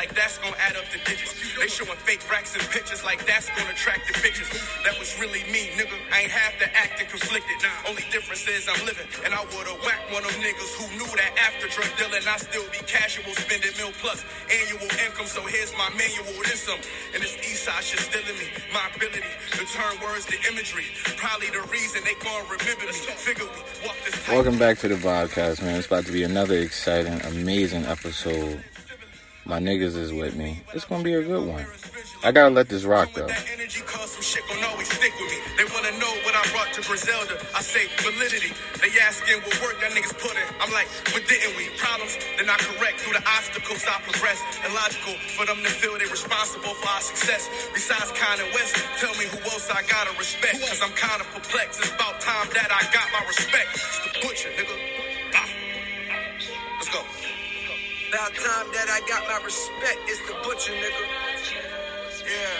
like that's gonna add up the digits. They showing fake racks and pictures like that's gonna attract the bitches. That was really me, nigga. I ain't have to act and conflicted. Only difference is I'm living. And I would've whacked one of them niggas who knew that after drug dealing, I still be casual, spending mil plus annual income. So here's my manual, this some. And this east side shit still in me. My ability to turn words to imagery. Probably the reason they gonna remember me. Figure we walk this Welcome back to the podcast, man. It's about to be another exciting, amazing episode. My niggas is with me. It's gonna be a good one. I gotta let this rock though. They wanna know what I brought to Griselda. I say validity. They asking what work that niggas put in. I'm like, but didn't we? Problems, they're not correct. Through the obstacles I progress. Illogical for them to feel they responsible for our success. Besides Kanye West, tell me who else I gotta respect. Cause I'm kinda perplexed. It's about time that I got my respect. It's the butcher, nigga. Ah. Let's go. About time that I got my respect. It's the butcher, nigga. Yeah.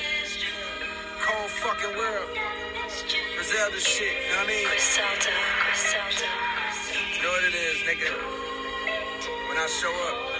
Cold fucking world. Griselda shit, you know what I mean? Griselda, Griselda. You know what it is, nigga. When I show up,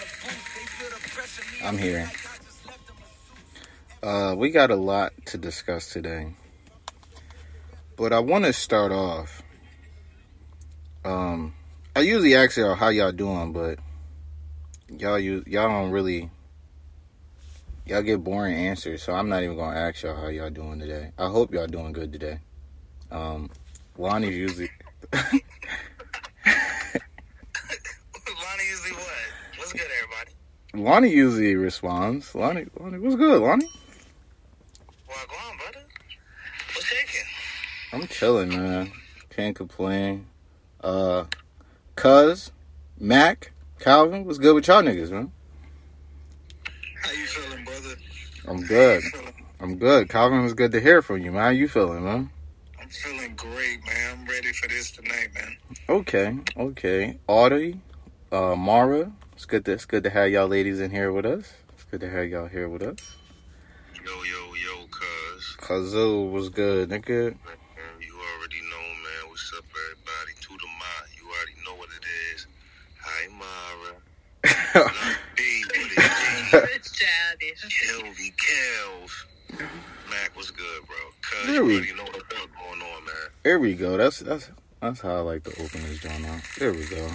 I'm here. Uh, we got a lot to discuss today, but I want to start off. Um, I usually ask y'all how y'all doing, but y'all you y'all don't really y'all get boring answers, so I'm not even gonna ask y'all how y'all doing today. I hope y'all doing good today. Um, Lonnie's usually what? What's good, everybody? Lonnie usually responds. Lonnie, Lonnie, what's good, Lonnie? Well, go on, brother. What's shaking? I'm chilling, man. Can't complain. Uh, Cuz, Mac, Calvin, what's good with y'all niggas, man? How you feeling, brother? I'm good. I'm good. Calvin, it's good to hear from you, man. How you feeling, man? I'm feeling great, man. I'm ready for this tonight, man. Okay, okay. Audrey, uh, Mara, it's good to it's good to have y'all ladies in here with us. It's good to have y'all here with us. Yo, yo, yo, cuz. Kazoo was good, nigga. You already know, man. What's up, everybody? To the ma. You already know what it is. Hi, Mara. Not B, what it It's childish. Kelvy Kels. Mac, what's good, bro? Cuz, you we- already know what the fuck going on, man. There we go. That's that's that's how I like to open this joint out. There we go.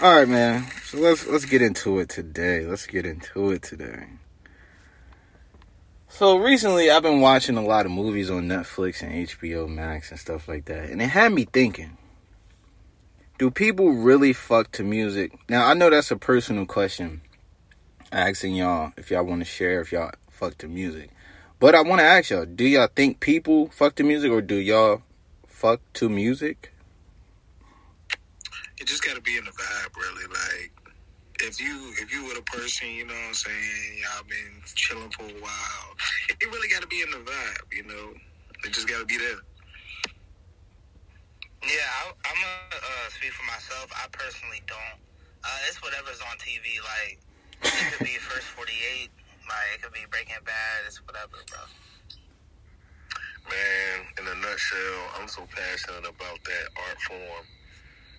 All right, man. So let's let's get into it today. Let's get into it today. So recently, I've been watching a lot of movies on Netflix and HBO Max and stuff like that, and it had me thinking: Do people really fuck to music? Now, I know that's a personal question. Asking y'all if y'all want to share if y'all fuck to music, but I want to ask y'all: Do y'all think people fuck to music, or do y'all fuck to music? You just gotta be in the vibe, really. Like, if you if you with a person, you know what I'm saying, y'all been chilling for a while, you really gotta be in the vibe, you know. It just gotta be there. Yeah, I, I'm gonna uh, speak for myself. I personally don't. Uh, it's whatever's on TV. Like it could be First 48. Like it could be Breaking Bad. It's whatever, bro. Man, in a nutshell, I'm so passionate about that art form.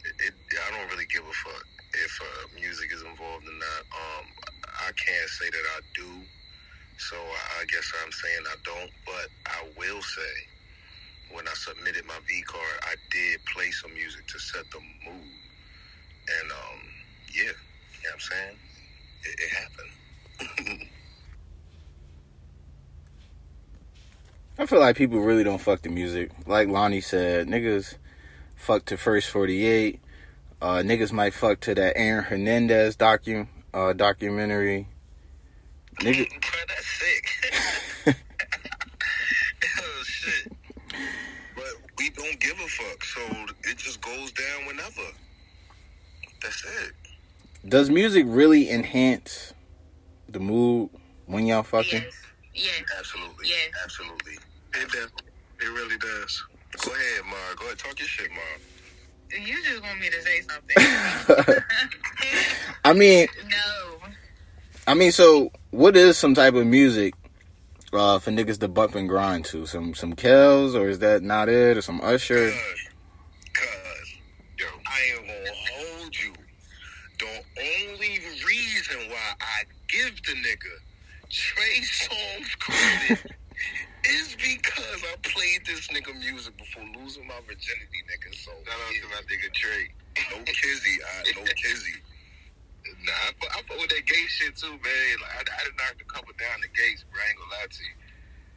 It, I don't really give a fuck if uh, music is involved or not. Um, I can't say that I do, so I, I guess I'm saying I don't. But I will say, when I submitted my V card, I did play some music to set the mood, and um, yeah, you know what I'm saying it, it happened. I feel like people really don't fuck the music. Like Lonnie said, niggas fuck to First 48. Uh, niggas might fuck to that Aaron Hernandez docu uh, documentary. Nigga, Bro, that's sick. oh shit. But we don't give a fuck, so it just goes down whenever. That's it. does music really enhance the mood when y'all fucking? Yes. Yes. Absolutely. Yes. Absolutely. It does. It really does. Go ahead, Mar. Go ahead. Talk your shit, Mar. You just want me to say something. I mean, no. I mean, so what is some type of music uh, for niggas to bump and grind to? Some some Kells, or is that not it? Or some Usher? Cuz, cuz, yo, I ain't gonna hold you. The only reason why I give the nigga Trey Songz credit is because I played this nigga music before losing my virginity, nigga. So shout out to my nigga Trey. No kizzy, I, no kizzy. Nah, I, fu- I fuck with that gay shit too, man. Like I, I done knocked a couple down the gates, bro. I ain't gonna lie to you.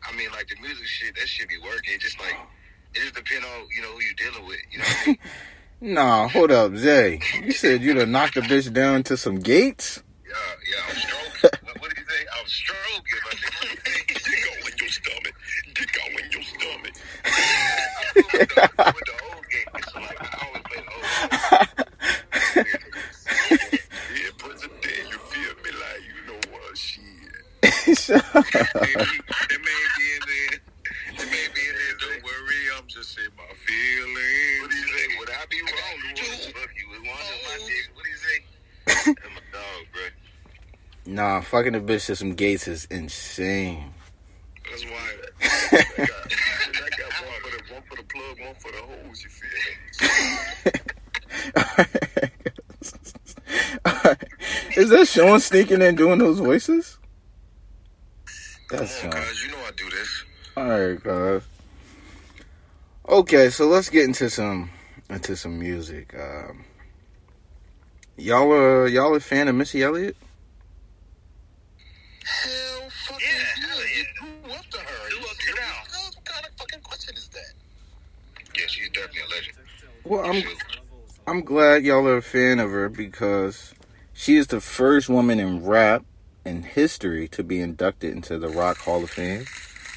I mean, like the music shit, that shit be working. Just like it just depend on you know who you dealing with. You know what I mean? Nah, hold up, Zay. You said you'd have knocked a bitch down to some gates? Yeah, yeah, I'm stroking. what, what did he say? I'm stroking. My nigga. What did he say? Dick out in your stomach. Dick out in your stomach. fucking a bitch to some gates is insane. That's why I got, I got one for the one for the plug, one for the hose. You feel me? is that Sean sneaking in doing those voices? That's Come Sean. on, guys. You know I do this. Alright, guys. Okay, so let's get into some into some music. Um, y'all are y'all a fan of Missy Elliott? Glad y'all are a fan of her because she is the first woman in rap in history to be inducted into the Rock Hall of Fame.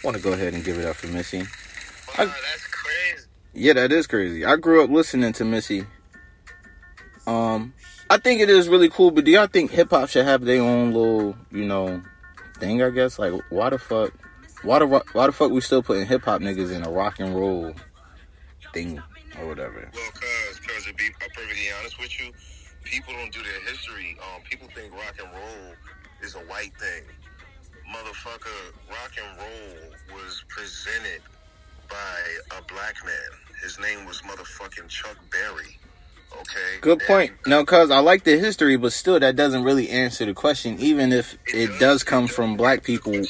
I want to go ahead and give it up for Missy. Wow, I- that's crazy. Yeah, that is crazy. I grew up listening to Missy. Um, I think it is really cool, but do y'all think hip hop should have their own little, you know, thing? I guess like why the fuck, why the why the fuck we still putting hip hop niggas in a rock and roll thing or whatever? Well, cause, cause to be perfectly honest with you, people don't do their history. Um, people think rock and roll is a white thing. Motherfucker, rock and roll was presented by a black man. His name was motherfucking Chuck Berry. Okay. Good And point. No, cause I like the history, but still that doesn't really answer the question. Even if it does come from black people,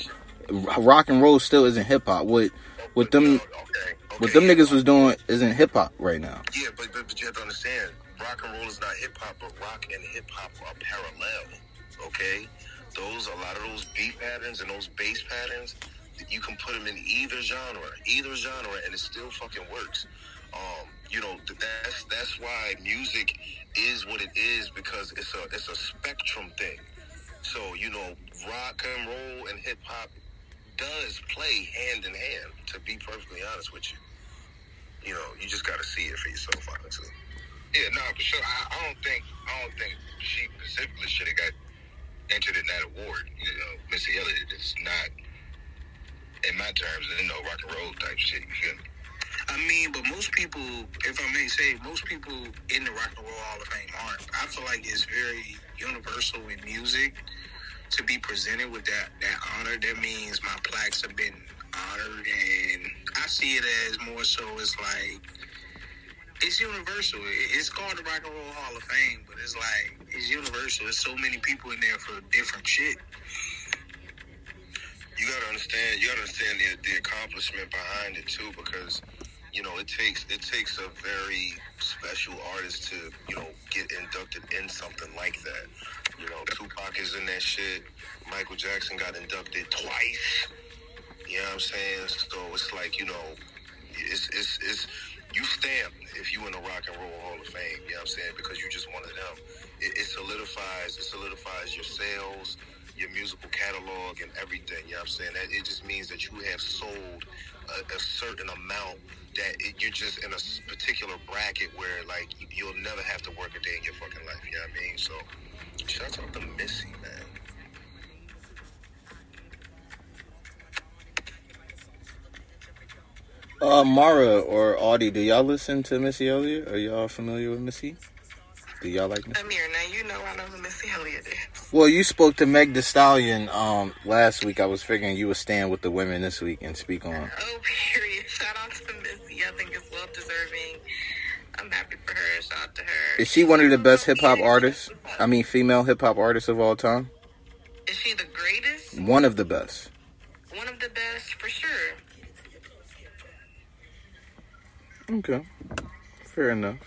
rock and roll still isn't hip hop. What what them Okay. What them niggas was doing isn't hip hop right now. Yeah, but, but, but you have to understand, rock and roll is not hip hop, but rock and hip hop are parallel. Okay, those a lot of those beat patterns and those bass patterns, you can put them in either genre, either genre, and it still fucking works. Um, you know, that's that's why music is what it is because it's a it's a spectrum thing. So you know, rock and roll and hip hop does play hand in hand. To be perfectly honest with you you know, you just got to see it for yourself, honestly. Yeah, no, for sure. I, I don't think I don't think she specifically should have got entered in that award. You know, Missy Elliott is not, in my terms, you know, rock and roll type shit. You feel me? I mean, but most people, if I may say, most people in the Rock and Roll Hall of Fame aren't. I feel like it's very universal in music to be presented with that that honor. That means my plaques have been honored, and I see it as more so. It's like it's universal. It's called the Rock and Roll Hall of Fame, but it's like it's universal. There's so many people in there for different shit. You gotta understand. You gotta understand the the accomplishment behind it too, because you know it takes it takes a very special artist to you know get inducted in something like that. You know, Tupac is in that shit. Michael Jackson got inducted twice. You know what I'm saying? So it's like you know, it's it's it's you stamp if you in the Rock and Roll Hall of Fame. You know what I'm saying? Because you're just one of them. It, it solidifies. It solidifies your sales, your musical catalog, and everything. You know what I'm saying? That it just means that you have sold a, a certain amount. That it, you're just in a particular bracket where like you- you'll never have to work a day in your fucking life. You know what I mean? So, shout out to Missy, man. Uh, Mara or Audie, do y'all listen to Missy Elliott? Are y'all familiar with Missy? Do y'all like Missy? Amir, now you know I know who Missy Elliott is. Well, you spoke to Meg Thee Stallion um last week. I was figuring you would stand with the women this week and speak on. Oh, period. Shout out to Missy. I think it's well deserving. I'm happy for her. Shout out to her. Is she one of the best hip hop artists? I mean, female hip hop artists of all time. Is she the greatest? One of the best. One of the best, for sure. Okay, fair enough.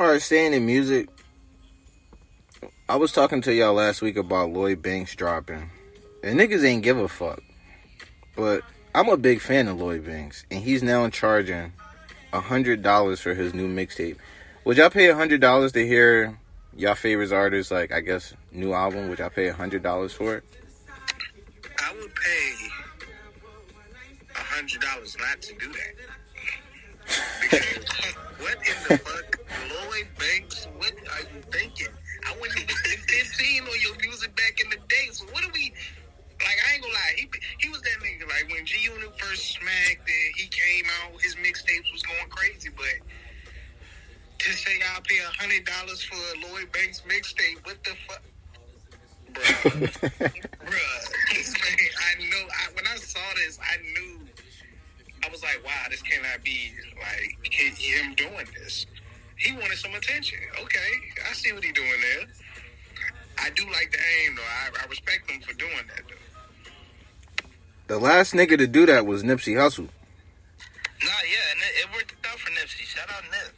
All right, staying in music. I was talking to y'all last week about Lloyd Banks dropping, and niggas ain't give a fuck. But I'm a big fan of Lloyd Banks, and he's now charging a hundred dollars for his new mixtape. Would y'all pay a hundred dollars to hear y'all favorite artists, like I guess new album? Would y'all pay a hundred dollars for it? I would pay hundred dollars not to do that. Because what in the fuck, Lloyd Banks? What are you thinking? I wasn't even 15 on your music back in the day. So what are we? Like I ain't gonna lie, he he was that nigga. Like when G Unit first smacked and he came out, his mixtapes was going crazy. But to say I'll pay a hundred dollars for a Lloyd Banks mixtape, what the fuck? Bruh. Bruh, this man, I know. I, when I saw this, I knew. I was like, "Wow, this cannot be like him doing this." He wanted some attention. Okay, I see what he doing there. I do like the aim, though. I, I respect him for doing that, though. The last nigga to do that was Nipsey Hussle. Nah, yeah, and it, it worked out for Nipsey. Shout out Nip.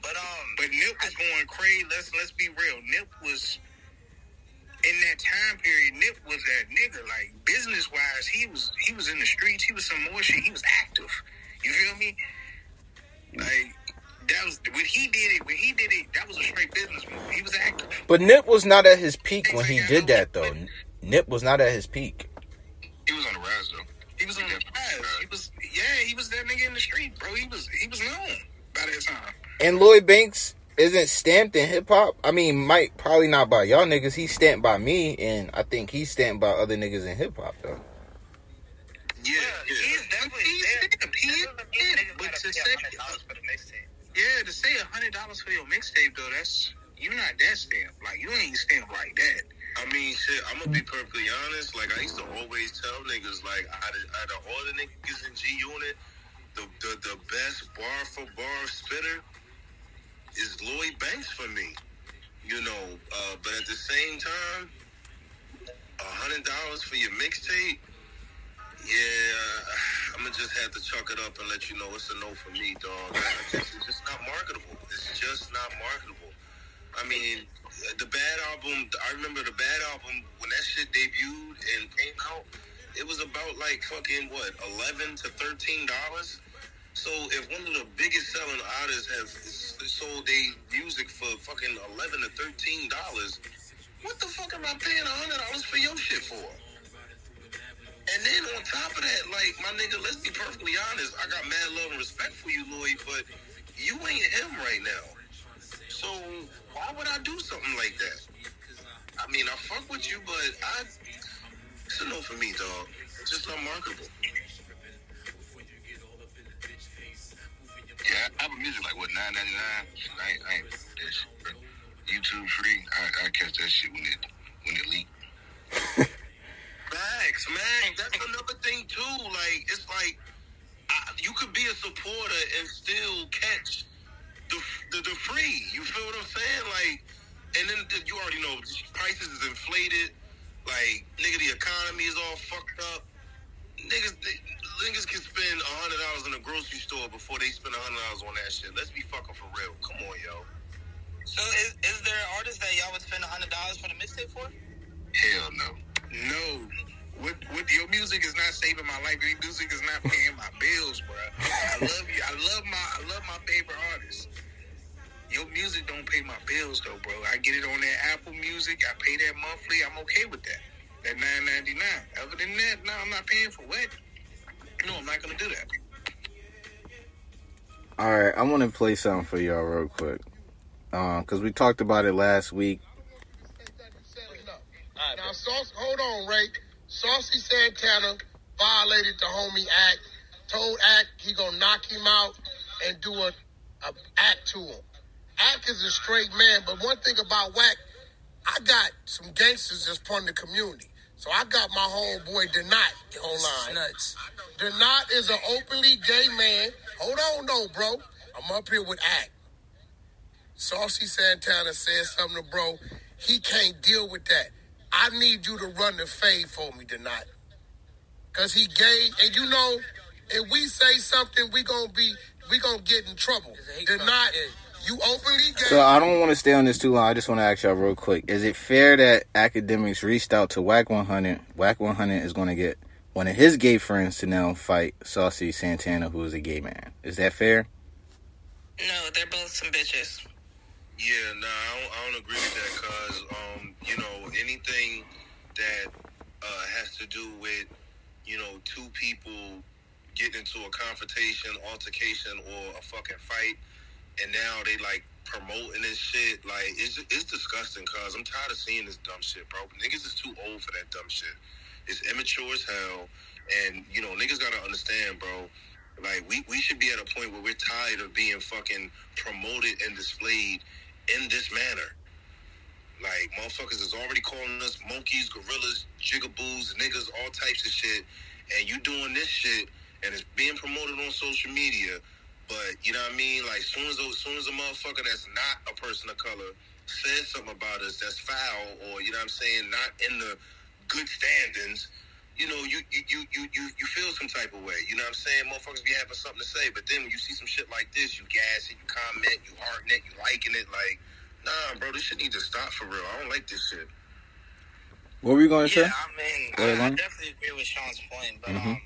But um, But Nip was going crazy. Let's let's be real. Nip was in that time period. Nip was that nigga. Like business wise, he was he was in the streets. He was some more shit. He was active. You feel me? Like that was when he did it. When he did it, that was a straight business move. He was active. But Nip was not at his peak when he did that, though. Nip was not at his peak. He was on the rise though. He was on the rise. He was yeah. He was that nigga in the street, bro. He was he was known by that time. And Lloyd Banks isn't stamped in hip hop. I mean, Mike probably not by y'all niggas. He's stamped by me, and I think he's stamped by other niggas in hip hop, though. Yeah, he's definitely He's there. there. He is That doesn't there. mean niggas But gotta say, $100 for yeah, to say a hundred dollars for your mixtape though, that's you're not that stamped. Like you ain't stamped like that. I mean, shit. I'm gonna be perfectly honest. Like I used to always tell niggas, like out of, out of all the niggas in G Unit, the, the the best bar for bar spitter is Lloyd Banks for me. You know, uh, but at the same time, a hundred dollars for your mixtape. Yeah, I'm gonna just have to chuck it up and let you know it's a no for me, dog. It's just, it's just not marketable. It's just not marketable. I mean, the Bad album. I remember the Bad album when that shit debuted and came out. It was about like fucking what, eleven to thirteen dollars. So if one of the biggest selling artists have s- sold their music for fucking eleven to thirteen dollars, what the fuck am I paying hundred dollars for your shit for? And then on top of that, like my nigga, let's be perfectly honest. I got mad love and respect for you, Lloyd, but you ain't him right now. So why would I do something like that? I mean, I fuck with you, but I it's a no for me, dog. It's just not marketable. Yeah, Apple Music like what nine ninety nine. I ain't, I ain't with that shit, bro. YouTube free. I, I catch that shit when it when it leak. Facts, man. That's another thing too. Like it's like I, you could be a supporter and still catch the, the the free. You feel what I'm saying? Like, and then the- you already know prices is inflated. Like, nigga, the economy is all fucked up. Niggas, they, niggas can spend a hundred dollars in a grocery store before they spend a hundred dollars on that shit. Let's be fucking for real. Come on, yo. So is, is there an artist that y'all would spend hundred dollars for the mixtape for? Hell no. No, what, what your music is not saving my life. Your music is not paying my bills, bro. I love you. I love my I love my favorite artists. Your music don't pay my bills though, bro. I get it on that Apple Music. I pay that monthly. I'm okay with that. That nine ninety nine. Other than that, no, I'm not paying for what. No, I'm not gonna do that. All right, I want to play something for y'all real quick. Um, cause we talked about it last week. Now, Sauce, hold on, Ray. Saucy Santana violated the homie Ak. Told Ak he gonna knock him out and do a, a act to him. Ak is a straight man, but one thing about Wack, I got some gangsters that's from the community. So I got my homeboy Denot online. Nuts. Denot is an openly gay man. Hold on, though, bro. I'm up here with Ak. Saucy Santana said something to bro. He can't deal with that. I need you to run the fade for me tonight. Cause he gay, and you know, if we say something, we gonna be, we gonna get in trouble. Tonight, you openly gay. So I don't want to stay on this too long. I just want to ask y'all real quick: Is it fair that Akademiks reached out to Wack 100? Wack 100 is going to get one of his gay friends to now fight Saucy Santana, who is a gay man. Is that fair? No, they're both some bitches. Yeah, nah, I don't, I don't agree with that because, um, you know, anything that uh, has to do with, you know, two people getting into a confrontation, altercation, or a fucking fight, and now they like promoting this shit, like it's it's disgusting. Cause I'm tired of seeing this dumb shit, bro. Niggas is too old for that dumb shit. It's immature as hell, and you know niggas gotta understand, bro. Like we, we should be at a point where we're tired of being fucking promoted and displayed in this manner. Like motherfuckers is already calling us monkeys, gorillas, jigaboos, niggas, all types of shit, and you doing this shit and it's being promoted on social media. But you know what I mean? Like soon as as soon as a motherfucker that's not a person of color says something about us that's foul or you know what I'm saying, not in the good standings, you know, you you you you you, you feel some type of way. You know what I'm saying? Motherfuckers be having something to say, but then when you see some shit like this, you gas it, you comment, you hearting it, you liking it, like, nah, bro, this shit need to stop for real. I don't like this shit. What were you going to Yeah, say? I mean, Go I, I definitely agree with Sean's point, but Mhm. um,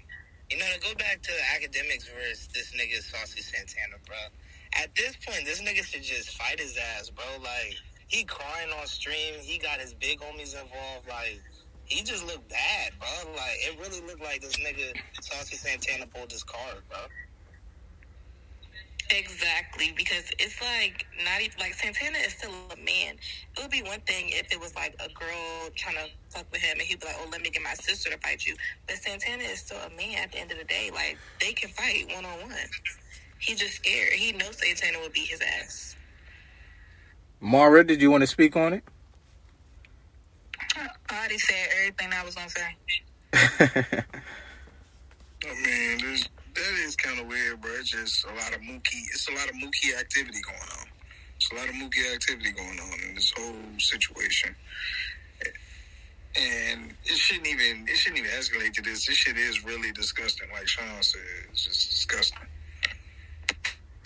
you know, to go back to Akademiks versus this nigga Saucy Santana, bro. At this point, this nigga should just fight his ass, bro. Like he crying on stream, he got his big homies involved. Like he just looked bad, bro. Like it really looked like this nigga Saucy Santana pulled his card, bro. Exactly, because it's like not even like Santana is still a man. It would be one thing if it was like a girl trying to fuck with him and he'd be like, "Oh, let me get my sister to fight you." But Santana is still a man at the end of the day. Like they can fight one on one. He's just scared. He knows Santana would beat his ass. Mara, did you want to speak on it? I already said everything I was gonna say. Oh, I mean, there's, that is kind of weird, bro. It's just a lot of mookie. It's a lot of mookie activity going on. It's a lot of mookie activity going on in this whole situation, and it shouldn't even. It shouldn't even escalate to this. This shit is really disgusting. Like Sean said, it's just disgusting.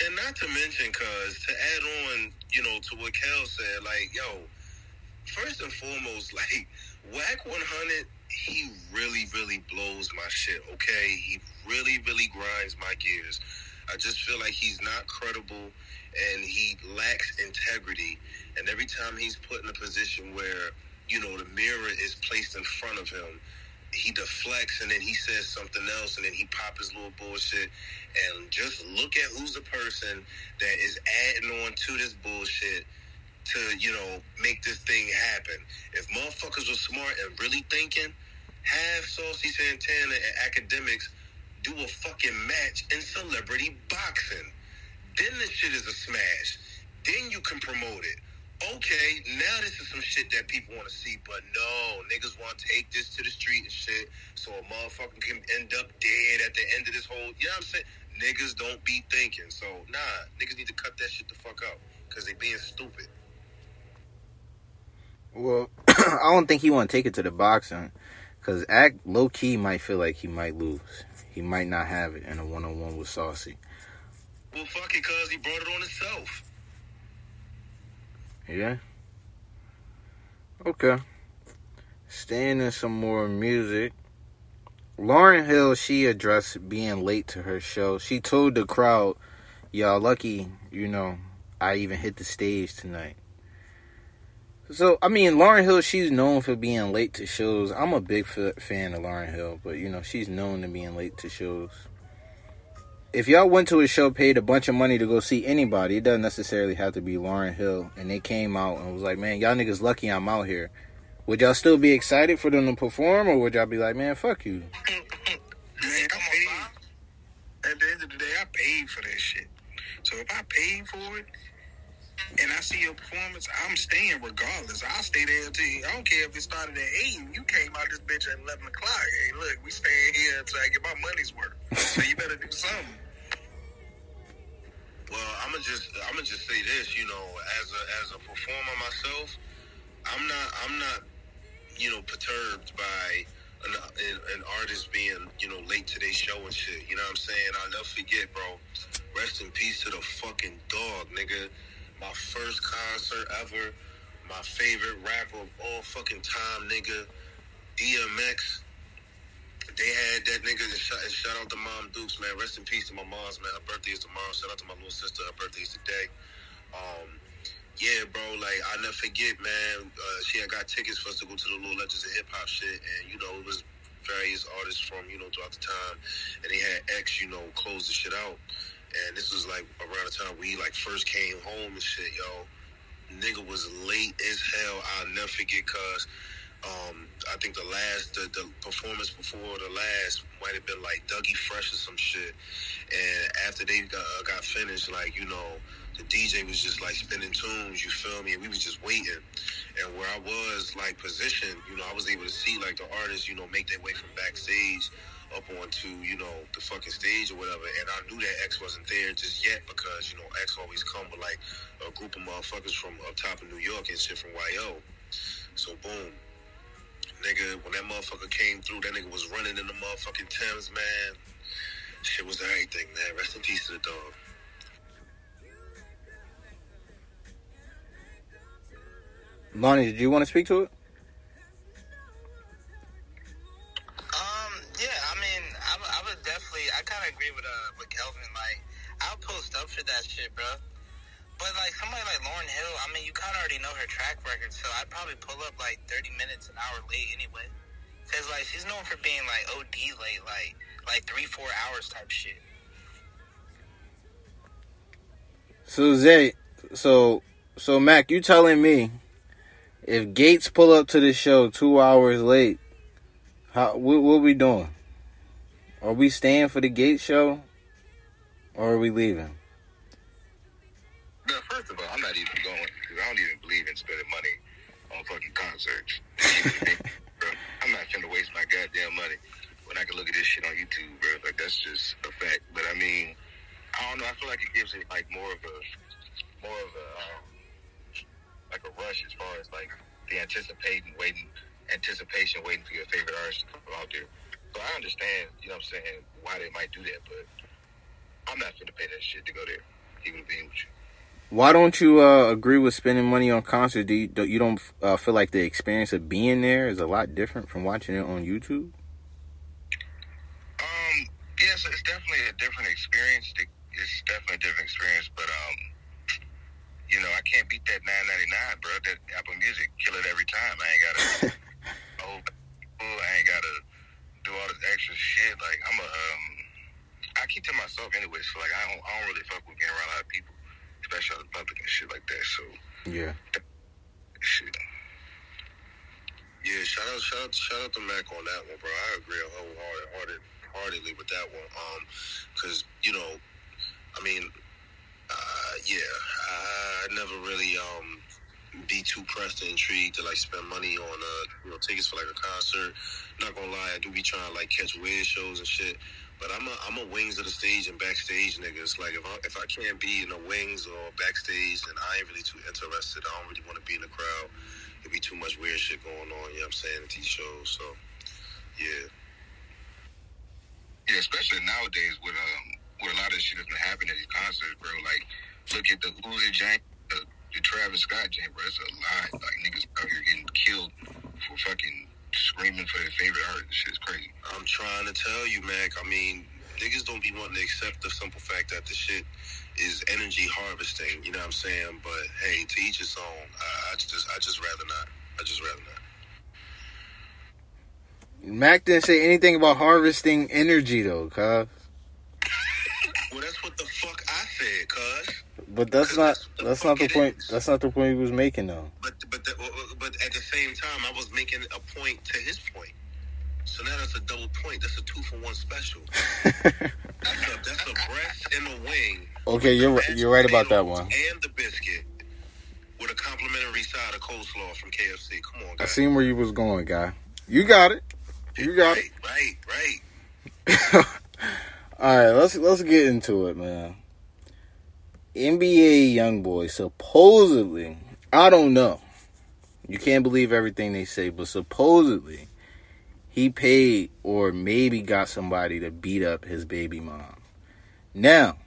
And not to mention, cuz, to add on, you know, to what Kel said, like, yo, first and foremost, like, Wack 100, he really, really blows my shit, okay? He really, really grinds my gears. I just feel like he's not credible and he lacks integrity. And every time he's put in a position where, you know, the mirror is placed in front of him, he deflects and then he says something else and then he pop his little bullshit and just look at who's the person that is adding on to this bullshit to you know make this thing happen if motherfuckers were smart and really thinking have saucy santana and Akademiks do a fucking match in celebrity boxing then this shit is a smash then you can promote it okay, now this is some shit that people want to see, but no, niggas want to take this to the street and shit, so a motherfucker can end up dead at the end of this whole. You know what I'm saying? Niggas don't be thinking, so nah, niggas need to cut that shit the fuck out because they being stupid. Well, I don't think he want to take it to the boxing because Ak low key might feel like he might lose. He might not have it in a one on one with Saucy. Well, fuck it, cause he brought it on himself. Yeah. Okay. Staying in some more music. Lauryn Hill, she addressed being late to her show. She told the crowd, "Y'all lucky, you know, I even hit the stage tonight." So, I mean, Lauryn Hill, she's known for being late to shows. I'm a big f- fan of Lauryn Hill, but you know, she's known to being late to shows. If y'all went to a show, paid a bunch of money to go see anybody, it doesn't necessarily have to be Lauryn Hill, and they came out and was like, "Man, y'all niggas lucky I'm out here." Would y'all still be excited for them to perform, or would y'all be like, "Man, fuck you"? Man, I paid. At the end of the day, I paid for that shit. So if I paid for it and I see your performance, I'm staying regardless. I'll stay there until I don't care if it started at eight and you came out this bitch at eleven o'clock. Hey, look, we staying here until I get my money's worth. So you better do something. Well, I'm gonna just I'm gonna just say this. You know, as a as a performer myself, I'm not I'm not you know perturbed by an, an, an artist being you know late to their show and shit. You know what I'm saying? I'll never forget, bro. Rest in peace to the fucking dog, nigga. My first concert ever. My favorite rapper of all fucking time, nigga. DMX. They had that nigga and shout, and shout out to Mom Dukes, man. Rest in peace to my mom's, man. Her birthday is tomorrow. Shout out to my little sister. Her birthday is today. Um, yeah, bro, like, i never forget, man. Uh, she had got tickets for us to go to the Little Legends of Hip Hop shit. And, you know, it was various artists from, you know, throughout the time. And they had X, you know, close the shit out. And this was, like, around the time we, like, first came home and shit, yo. Nigga was late as hell. I'll never forget, cuz um, I think the last, the, the performance before the last might have been like Dougie Fresh or some shit. And after they got, got finished, like, you know, the DJ was just like spinning tunes, you feel me? And we was just waiting. And where I was like positioned, you know, I was able to see like the artists, you know, make their way from backstage up onto, you know, the fucking stage or whatever. And I knew that X wasn't there just yet because, you know, X always come with like a group of motherfuckers from up top of New York and shit from YO. So boom. Nigga, when that motherfucker came through, that nigga was running in the motherfucking Thames, man. Shit was everything, man. Rest in peace to the dog. Lonnie, did you want to speak to it? Agree with uh with Kelvin. Like, I'll post up for that shit, bro. But like somebody like Lauryn Hill, I mean, you kind of already know her track record, so I'd probably pull up like thirty minutes, an hour late anyway. Cause like she's known for being like OD late, like like three, four hours type shit. So Zay, so so Mac, you telling me if Gates pull up to the show two hours late, how what, what we doing? Are we staying for the gate show, or are we leaving? No, first of all, I'm not even going because I don't even believe in spending money on fucking concerts. I'm not finna waste my goddamn money when I can look at this shit on YouTube, bro. Like that's just a fact. But I mean, I don't know. I feel like it gives it like more of a, more of a, um, like a rush as far as like the anticipating, waiting, anticipation, waiting for your favorite artist to come out there. So I understand, you know what I'm saying, why they might do that, but I'm not going to pay that shit to go there. Even being with you. Why don't you uh, agree with spending money on concerts? Do you, do you don't uh, feel like the experience of being there is a lot different from watching it on YouTube? Um, yes, it's definitely a different experience. It's definitely a different experience, but um, you know, I can't beat that nine ninety nine, bro. That Apple Music kill it every time. I ain't gotta, oh, I ain't gotta do all this extra shit. Like I'm a, um, I keep to myself anyway. So like I don't, I don't really fuck with being around a lot of people, especially out in public and shit like that. So Yeah. shit. Yeah, shout out, shout out, shout out to Mac on that one, bro. I agree wholeheartedly heartedly with that one. Um, cause you know, I mean, uh, yeah, I never really um be too pressed and intrigued to like spend money on uh you know tickets for like a concert. Not gonna lie, I do be trying to like catch weird shows and shit. But I'm a I'm a wings of the stage and backstage nigga. It's like if I if I can't be in the wings or backstage, then I ain't really too interested. I don't really want to be in the crowd. It'd be too much weird shit going on. You know what I'm saying at these shows. So yeah. Yeah, especially nowadays with um with a lot of shit that's been happening at these concerts, bro. Like, look at the Uzi Jane, the Travis Scott Jane, bro. It's a lot. Like niggas out here getting killed for fucking screaming for their favorite artist. Shit's crazy. I'm trying to tell you, Mac. I mean, niggas don't be wanting to accept the simple fact that the shit is energy harvesting. You know what I'm saying? But hey, to each his own. I, I just, I just rather not. I just rather not. Mac didn't say anything about harvesting energy though, cuz. Well, that's what the fuck I said, cuz. But that's not that's not the point. That's not the point he was making though. But but the, but at the same time, I was making a point to his point. So now that's a double point. That's a two for one special. that's, a, that's a breast and a wing. Okay, you're right- you're right about that one. And the biscuit with a complimentary side of coleslaw from KFC. Come on, I seen where you was going, guy. You got it. You got it. Right, right. All right, let's let's get into it, man. NBA YoungBoy supposedly, I don't know. You can't believe everything they say, but supposedly he paid or maybe got somebody to beat up his baby mom. Now,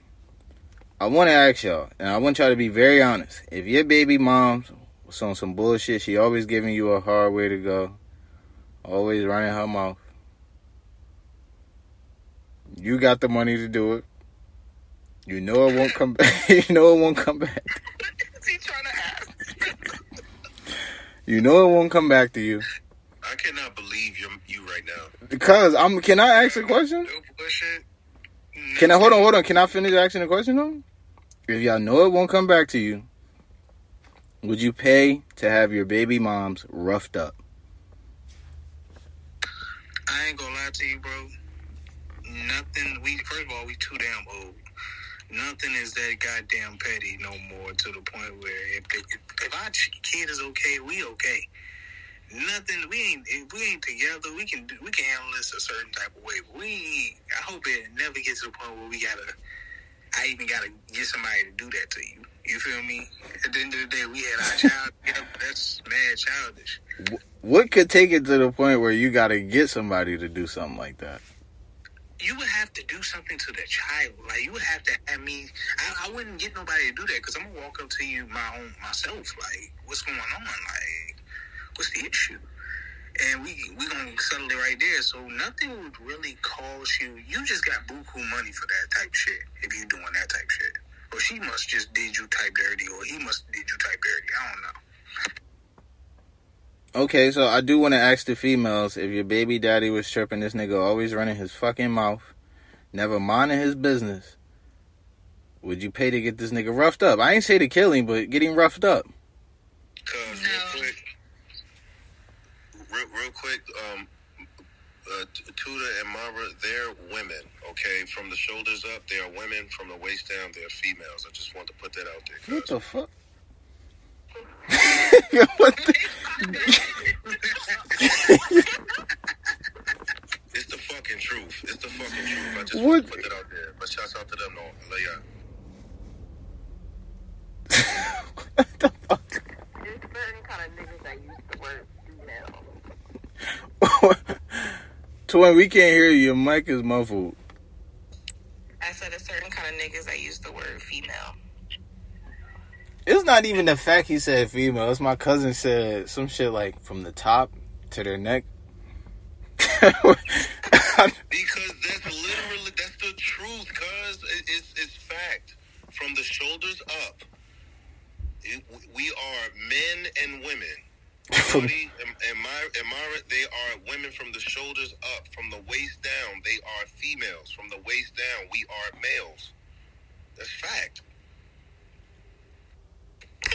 I want to ask y'all, and I want y'all to be very honest. If your baby mom's on some bullshit, she always giving you a hard way to go, always running her mouth. You got the money to do it. You know it won't come back. you know it won't come back. Is he trying to ask? You know it won't come back to you. I cannot believe you you right now. Because I'm can I ask a question? No bullshit. Can I hold on, hold on. Can I finish asking the question though? If y'all know it won't come back to you, would you pay to have your baby moms roughed up? I ain't gonna lie to you, bro. Nothing. We first of all, we too damn old. Nothing is that goddamn petty no more. To the point where if if, if our kid is okay, we okay. Nothing. We ain't. If we ain't together, we can do. We can handle this a certain type of way. But we. I hope it never gets to the point where we gotta. I even gotta get somebody to do that to you. You feel me? At the end of the day, we had our child. together. That's mad childish. What could take it to the point where you got to get somebody to do something like that? You would have to do something to the child. Like you would have to I mean, I, I wouldn't get nobody to do that because I'm gonna walk up to you my own myself. Like, what's going on? Like, what's the issue? And we we gonna settle it right there. So nothing would really cause you. You just got buku money for that type shit. If you doing that type shit, or she must just did you type dirty, or he must did you type dirty. I don't know. Okay, so I do want to ask the females if your baby daddy was tripping this nigga always running his fucking mouth, never minding his business. Would you pay to get this nigga roughed up? I ain't say to kill him, but get him roughed up. Cause real quick, real, real quick, um, uh, Tuda and Mara, they're women. Okay, from the shoulders up, they are women. From the waist down, they are females. I just want to put that out there. What the fuck? Yo, what the- It's the fucking truth. It's the fucking truth. I just What? want to put that out there. But shouts out to them, though. I love y'all. what the fuck? There's certain kind of niggas that use the word female. Twin, we can't hear you. Your mic is muffled. I said a certain kind of niggas that use the word female. It's not even the fact he said female. It's my cousin said some shit like from the top to their neck. Because that's literally that's the truth, cuz it's it's fact. From the shoulders up, it, we are men and women. Cody and, and, My, and Mara, they are women from the shoulders up. From the waist down, they are females. From the waist down, we are males. That's fact. Are you following? Are you following?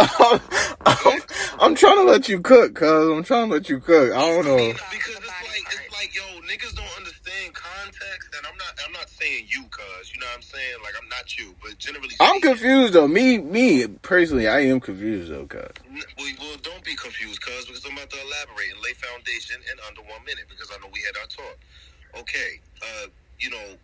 I'm, I'm, I'm trying to let you cook, cuz. I'm trying to let you cook. I don't know. Because it's like it's like yo, niggas don't understand context, and I'm not I'm not saying you, cuz you know what I'm saying. Like I'm not you, but generally I'm confused though. Me, me personally, I am confused though, cuz. Well, well, don't be confused, cuz, because I'm about to elaborate and lay foundation in under one minute because I know we had our talk. Okay, uh, you know,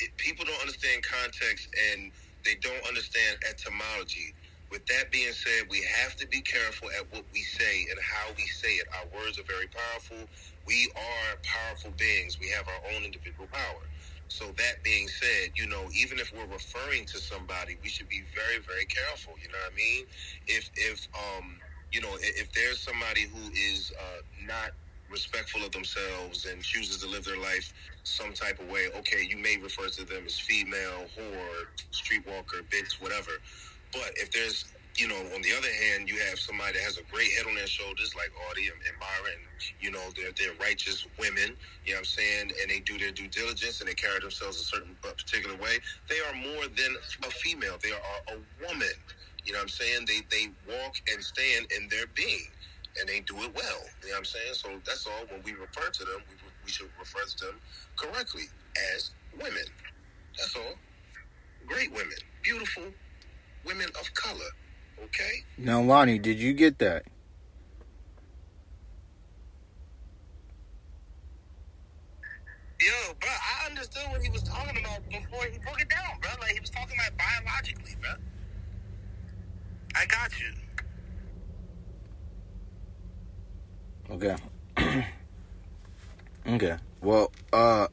it, people don't understand context and they don't understand etymology. With that being said, we have to be careful at what we say and how we say it. Our words are very powerful. We are powerful beings. We have our own individual power. So that being said, you know, even if we're referring to somebody, we should be very, very careful. You know what I mean? If if um you know, i- if there's somebody who is uh, not respectful of themselves and chooses to live their life some type of way, okay, you may refer to them as female, whore, streetwalker, bitch, whatever. But if there's, you know, on the other hand, you have somebody that has a great head on their shoulders, like Audie and, and Myra, and, you know, they're, they're righteous women, you know what I'm saying, and they do their due diligence and they carry themselves a certain particular way, they are more than a female. They are a woman. You know what I'm saying? They they walk and stand in their being, and they do it well. You know what I'm saying? So that's all. When we refer to them, we, we should refer to them correctly as women. That's all. Great women, beautiful women of color. Okay. Now, Lonnie, did you get that? Yo, bro, I understood what he was talking about before he broke it down, bro. Like he was talking about biologically, bro. I got you. Okay. okay. Well, uh,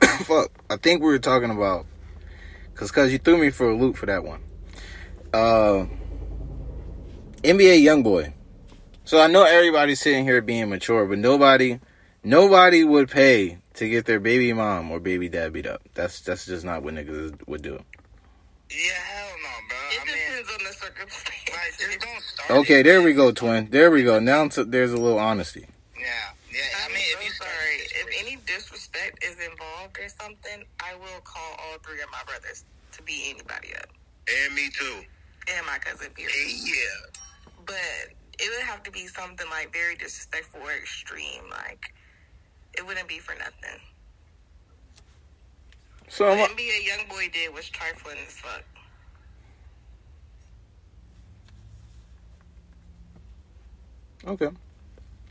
fuck. I think we were talking about, cause, cause you threw me for a loop for that one. Uh, NBA YoungBoy. So I know everybody's sitting here being mature, but nobody, nobody would pay to get their baby mom or baby dad beat up. That's that's just not what niggas would do. Yeah, hell no. It depends on the circumstance. like, just don't start. Okay, there we go, twin. There we go. Now t- there's a little honesty. Yeah, yeah. I I'm mean, so if you start sorry. If any disrespect is involved or something, I will call all three of my brothers to beat anybody up. And me too. And my cousin Pierce. yeah. But it would have to be something like very disrespectful or extreme. Like it wouldn't be for nothing. So What I'm, NBA young boy did was trifling as fuck. Okay.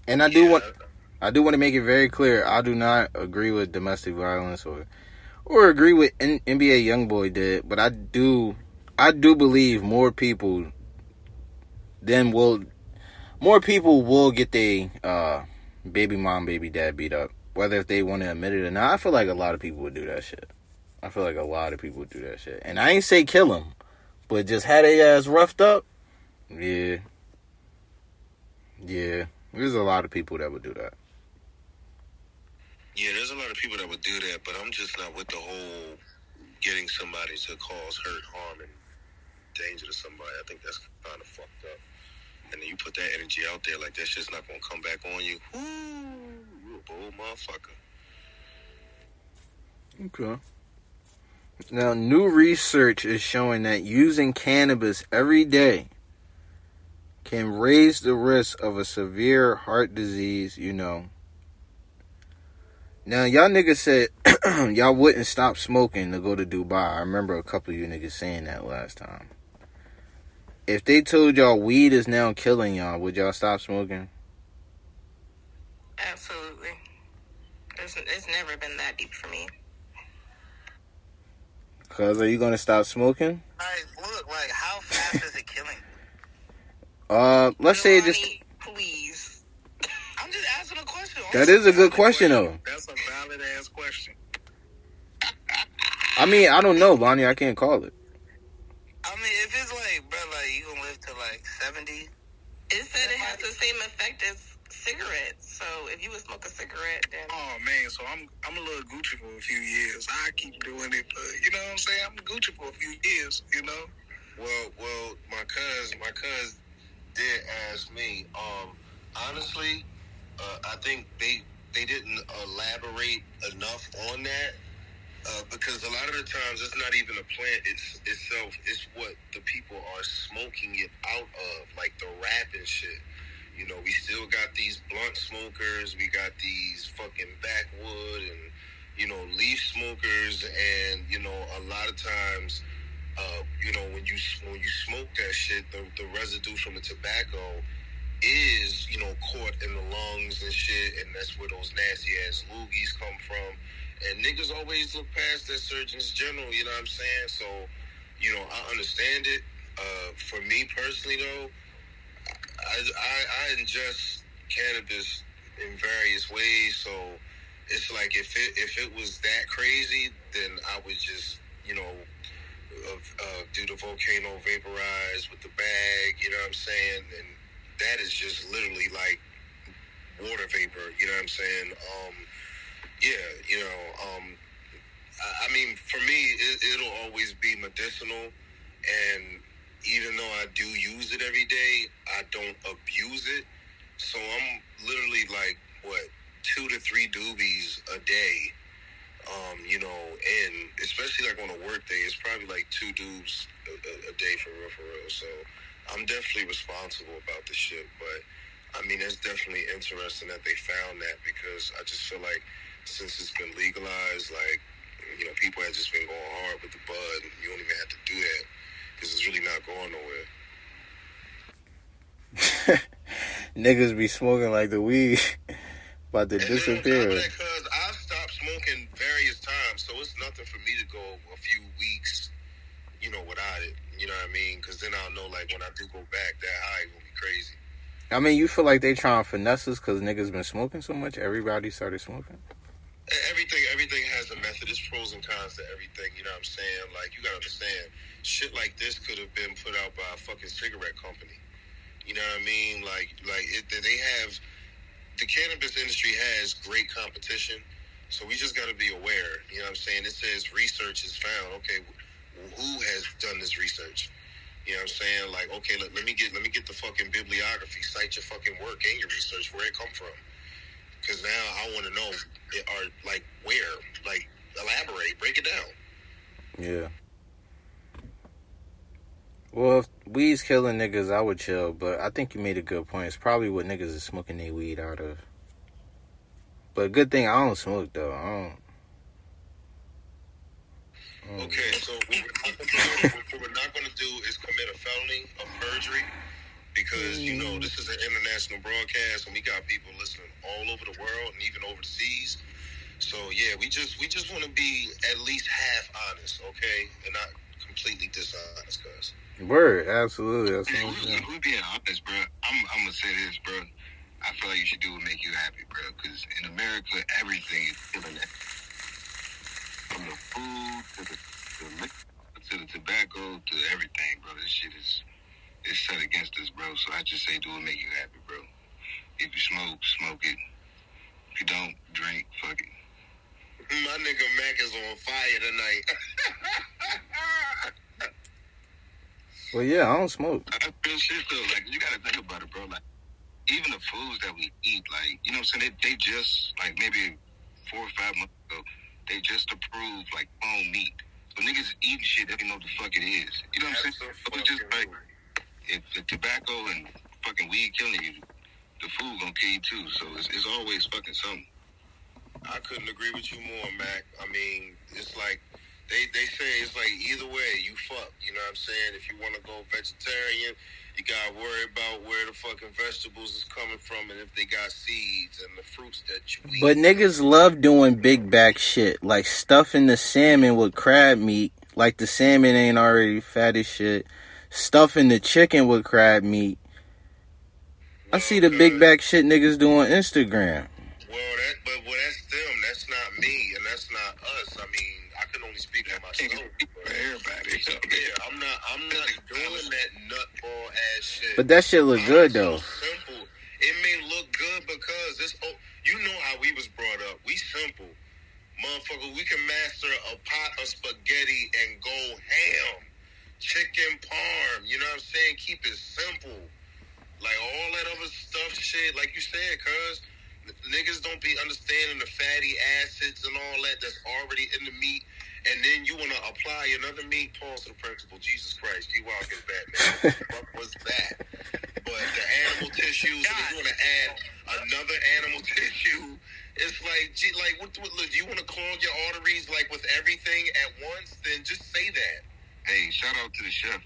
And I do Yeah. want I do want to make it very clear. I do not agree with domestic violence or or agree with N- NBA YoungBoy did, but I do I do believe more people then will more people will get their uh, baby mom, baby dad beat up, whether if they want to admit it or not. I feel like a lot of people would do that shit. I feel like a lot of people would do that shit, and I ain't say kill them, but just had their ass roughed up. Yeah, yeah. There's a lot of people that would do that. Yeah, there's a lot of people that would do that, but I'm just not with the whole getting somebody to cause hurt, harm, and danger to somebody. I think that's kind of fucked up. And then you put that energy out there like that shit's not gonna come back on you. Whoo, you a bold motherfucker. Okay. Now, new research is showing that using cannabis every day can raise the risk of a severe heart disease, you know. Now, y'all niggas said y'all wouldn't stop smoking to go to Dubai. I remember a couple of you niggas saying that last time. If they told y'all weed is now killing y'all, would y'all stop smoking? Absolutely. It's, it's never been that deep for me. Cuz, are you gonna stop smoking? Like, look, like, how fast is it killing? Uh, let's say it just. Please. I'm just asking a question. That is a good question, though. That's a valid ass question. I mean, I don't know, Bonnie. I can't call it. I mean, if it's like, bro, like, you gonna live to like 70? It said it has the same effect as cigarettes. So if you would smoke a cigarette, then Oh man, so I'm I'm a little Gucci for a few years. I keep doing it, but you know what I'm saying? I'm Gucci for a few years, you know. Well, well, my cousin, my cousin did ask me. Um, honestly, uh, I think they they didn't elaborate enough on that uh, because a lot of the times it's not even a plant it's, itself; it's what the people are smoking it out of, like the wrap and shit. You know, we still got these blunt smokers, we got these fucking backwood and you know leaf smokers, and you know a lot of times uh, you know, when you when you smoke that shit, the, the residue from the tobacco is, you know, caught in the lungs and shit, and that's where those nasty ass loogies come from. And niggas always look past that Surgeons General, you know what I'm saying? So, you know, I understand it. Uh, for me personally, though, I, I, I ingest cannabis in various ways, so it's like if it if it was that crazy, then I would just, you know, uh, uh, do the volcano vaporize with the bag, you know what I'm saying? And that is just literally like water vapor. You know what I'm saying? Um, yeah, you know. Um, I, I mean, for me, it, it'll always be medicinal, and even though I do use it every day, I don't abuse it. So I'm literally like what two to three doobies a day. Um, you know, and especially like on a work day, it's probably like two dudes a, a, day for real, for real. So I'm definitely responsible about the shit. But I mean, it's definitely interesting that they found that because I just feel like since it's been legalized, like you know, people have just been going hard with the bud. And you don't even have to do that because it's really not going nowhere. Niggas be smoking like the weed about to And then on top disappear. I've stopped smoking various times, so it's nothing for me to go a few weeks, you know, without it. You know what I mean? Because then I'll know, like, when I do go back, that high will be crazy. I mean, you feel like they trying to finesse us because niggas been smoking so much. Everybody started smoking. Everything, everything has a method. There's pros and cons to everything. You know what I'm saying? Like, you gotta understand, shit like this could have been put out by a fucking cigarette company. You know what I mean? Like, like it, they have the cannabis industry has great competition, so we just got to be aware. You know what I'm saying? It says research is found. Okay, who has done this research? You know what I'm saying? Like, okay, let, let me get let me get the fucking bibliography. Cite your fucking work and your research. Where it come from? Because now I want to know, are like where? Like, elaborate, break it down. Yeah. Well, if weed's killing niggas, I would chill. But I think you made a good point. It's probably what niggas is smoking their weed out of. But good thing I don't smoke though. I don't. Mm. Okay, so what we're not gonna do, what we're not going to do is commit a felony of perjury because you know this is an international broadcast and we got people listening all over the world and even overseas. So yeah, we just we just want to be at least half honest, okay, and not completely dishonest, cuz. Word, absolutely. That's what I'm we, saying. if we being honest, bro, I'm, I'm gonna say this, bro. I feel like you should do what make you happy, bro. Because in America, everything is killing it. From the food to the, to the liquor to the tobacco to everything, bro. This shit is is set against us, bro. So I just say do what make you happy, bro. If you smoke, smoke it. If you don't, drink, fuck it. My nigga Mac is on fire tonight. Well, yeah, I don't smoke. I feel shit though. Like you gotta think about it, bro. Like even the foods that we eat, like you know what I'm saying? They, they just like maybe four or five months ago, they just approved like bone meat. So niggas eating shit they don't know what the fuck it is. You know what I'm saying? So it's just like if the tobacco and fucking weed killing you, the food gonna kill you too. So it's, it's always fucking something. I couldn't agree with you more, Mac. I mean, it's like they they say it's like either way, you fuck. You know what I'm saying? If you want to go vegetarian, you gotta worry about where the fucking vegetables is coming from and if they got seeds and the fruits that you eat. But niggas love doing big back shit, like stuffing the salmon with crab meat, like the salmon ain't already fat as shit. Stuffing the chicken with crab meat. I see the big back shit niggas do on Instagram. Well, that but well, that's them. That's not me, and that's not us. I mean, I can only speak for myself. For everybody. Yeah, I'm not. I'm not doing that nutball ass shit. But that shit look good though. So simple. It may look good because it's. Oh, you know how we was brought up. We simple, motherfucker. We can master a pot of spaghetti and go ham, chicken parm. You know what I'm saying? Keep it simple. Like all that other stuff, shit. Like you said, cuz niggas don't be understanding the fatty acids and all that that's already in the meat. And then you want to apply another meat. Pause to the principle. Jesus Christ, you walk is Batman. what was that? But the animal tissues, and if you want to add another animal tissue, it's like, gee, like, what, what, look, you want to clog your arteries like with everything at once? Then just say that. hey, shout out to the chef.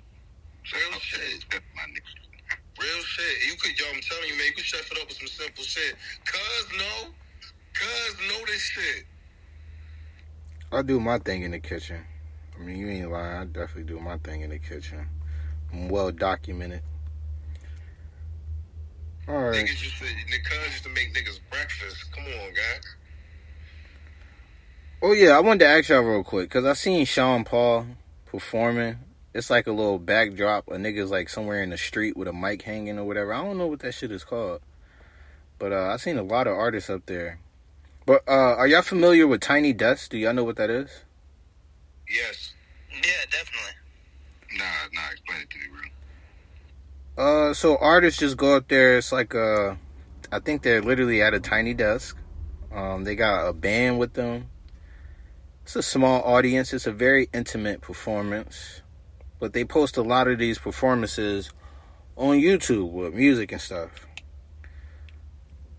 Shout Real out to the shit. chef, my nigga. Real shit. You could, yo, I'm telling you, man, you could chef it up with some simple shit. Cuz no, cuz know this shit. I do my thing in the kitchen. I mean, you ain't lying. I definitely do my thing in the kitchen. I'm well documented. All right. Niggas used to, used to make niggas breakfast. Come on, guy. Oh yeah, I wanted to ask y'all real quick because I seen Sean Paul performing it's like a little backdrop. A nigga's like somewhere in the street with a mic hanging or whatever. I don't know what that shit is called. But uh, I seen a lot of artists up there. But uh, are y'all familiar with Tiny Desk? Do y'all know what that is? Yes. Yeah, definitely. Nah, nah, explain it to me, bro. Uh, so artists just go up there. It's like uh, I think they're literally at a tiny desk. Um, they got a band with them. It's a small audience. It's a very intimate performance, but they post a lot of these performances on YouTube with music and stuff.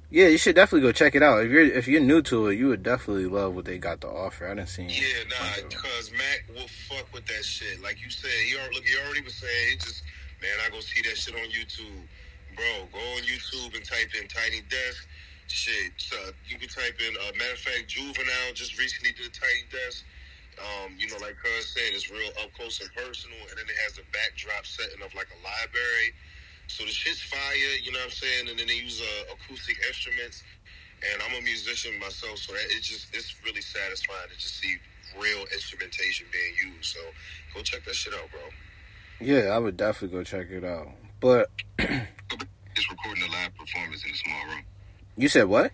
Yeah, you should definitely go check it out. If you're if you're new to it, you would definitely love what they got to offer. I didn't see. It. Yeah, nah, because Mac will fuck with that shit. Like you said, he already, look, he already was saying, just, man, I go see that shit on YouTube. Bro, go on YouTube and type in Tiny Desk. Shit, so you can type in, uh, matter of fact, Juvenile just recently did Tiny Desk. Um, you know, like Cuz said, it's real up close and personal, and then it has a backdrop setting of like a library. So the shit's fire, you know what I'm saying? And then they use uh, acoustic instruments. And I'm a musician myself, so that it's just it's really satisfying to just see real instrumentation being used. So go check that shit out, bro. Yeah, I would definitely go check it out. But it's recording a live performance in a small room. you said what?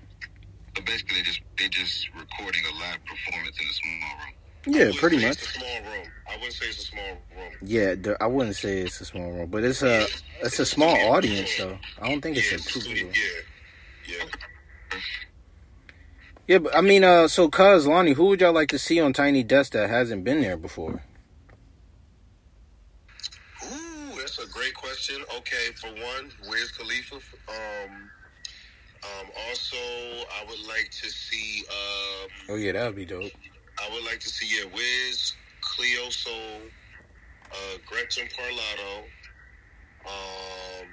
So basically, they just they just recording a live performance in a small room. Yeah, pretty much. It's a small room. I wouldn't say it's a small room. Yeah, the, I wouldn't say it's a small room, but it's a it's a small audience though. I don't think it's a two people. yeah, yeah. Yeah, but I mean, uh, so Cuz Lonnie, who would y'all like to see on Tiny Desk that hasn't been there before? Ooh, that's a great question. Okay, for one, where's Khalifa? Um, um, also, I would like to see. Um, Oh yeah, that would be dope. I would like to see yeah, Wiz, Cleo Sol, uh, Gretchen Parlato, um,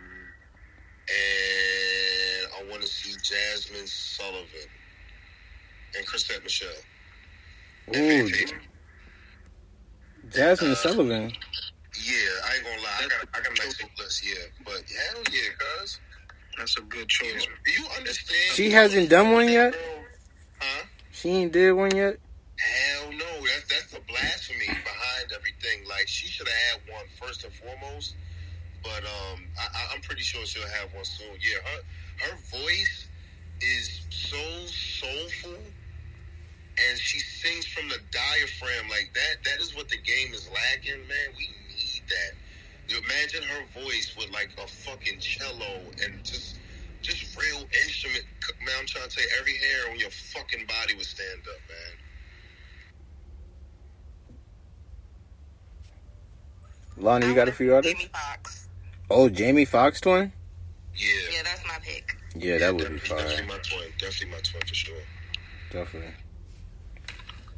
and I want to see Jazmine Sullivan and Chrisette Michele. And Ooh, Fantasia. Jazmine Sullivan. Yeah, I ain't gonna lie. I got I got a nice list. Yeah, but hell yeah, cuz. That's a good choice. Do you understand? She hasn't done one yet? Huh? She ain't did one yet. Hell no. That's that's the blasphemy behind everything. Like she should have had one first and foremost. But um, I, I'm pretty sure she'll have one soon. Yeah, her her voice is so soulful, and she sings from the diaphragm like that. That is what the game is lacking, man. We need that. You imagine her voice with like a fucking cello and just just real instrument. Man, I'm trying to say every hair on your fucking body would stand up, man. Lonnie, you got a few others? Jamie Foxx. Oh, Jamie Foxx twin. Yeah. Yeah, that's my pick. Yeah, that would be definitely, fire. Definitely my twin. Definitely my twin for sure. Definitely.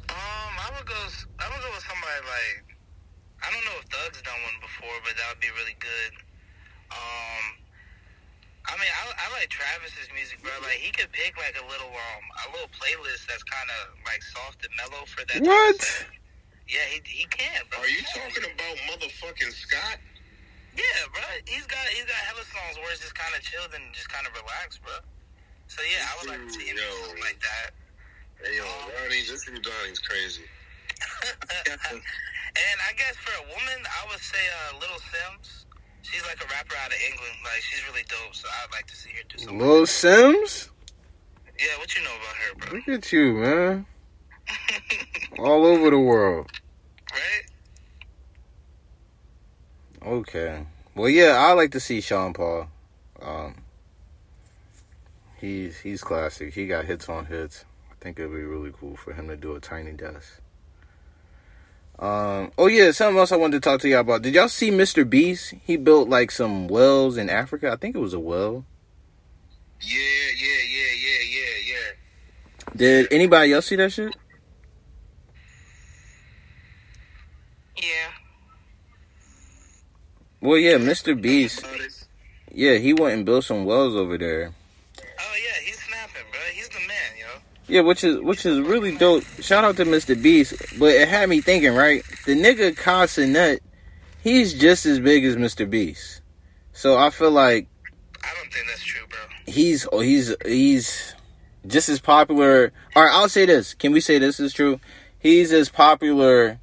Um, I would go. I would go with somebody like. I don't know if Thug's done one before, but that would be really good. Um, I mean, I, I like Travis's music, bro. Like he could pick like a little um a little playlist that's kind of like soft and mellow for that. type of What? Setting. Yeah, he he can, bro. Are you talking about motherfucking Scott? Yeah, bro. He's got he's got hella songs where it's just kind of chilled and just kind of relaxed, bro. So yeah, I would like to see him Yo. something like that. Hey yo, Ronnie, this dude Donnie's crazy. and I guess for a woman, I would say uh, Little Simz. She's like a rapper out of England. Like she's really dope. So I'd like to see her do something. Lil Simz. Yeah, what you know about her, bro? Look at you, man. All over the world. right? Okay. Well, yeah, I like to see Sean Paul. Um, he's he's classic. He got hits on hits. I think it'd be really cool for him to do a tiny desk. Um. Oh yeah, something else I wanted to talk to y'all about. Did y'all see Mr. Beast? He built like some wells in Africa. I think it was a well. Yeah, yeah, yeah, yeah, yeah, yeah. Did anybody else see that shit? Yeah. Well, yeah, Mr. Beast. Yeah, he went and built some wells over there. Oh yeah, he's snapping, bro. He's the man, yo. Yeah, which is which is really dope. Shout out to Mr. Beast, but it had me thinking, right? The nigga Kai Cenat, he's just as big as Mr. Beast. So I feel like I don't think that's true, bro. he's oh, he's he's just as popular. All right, I'll say this. Can we say this is true? He's as popular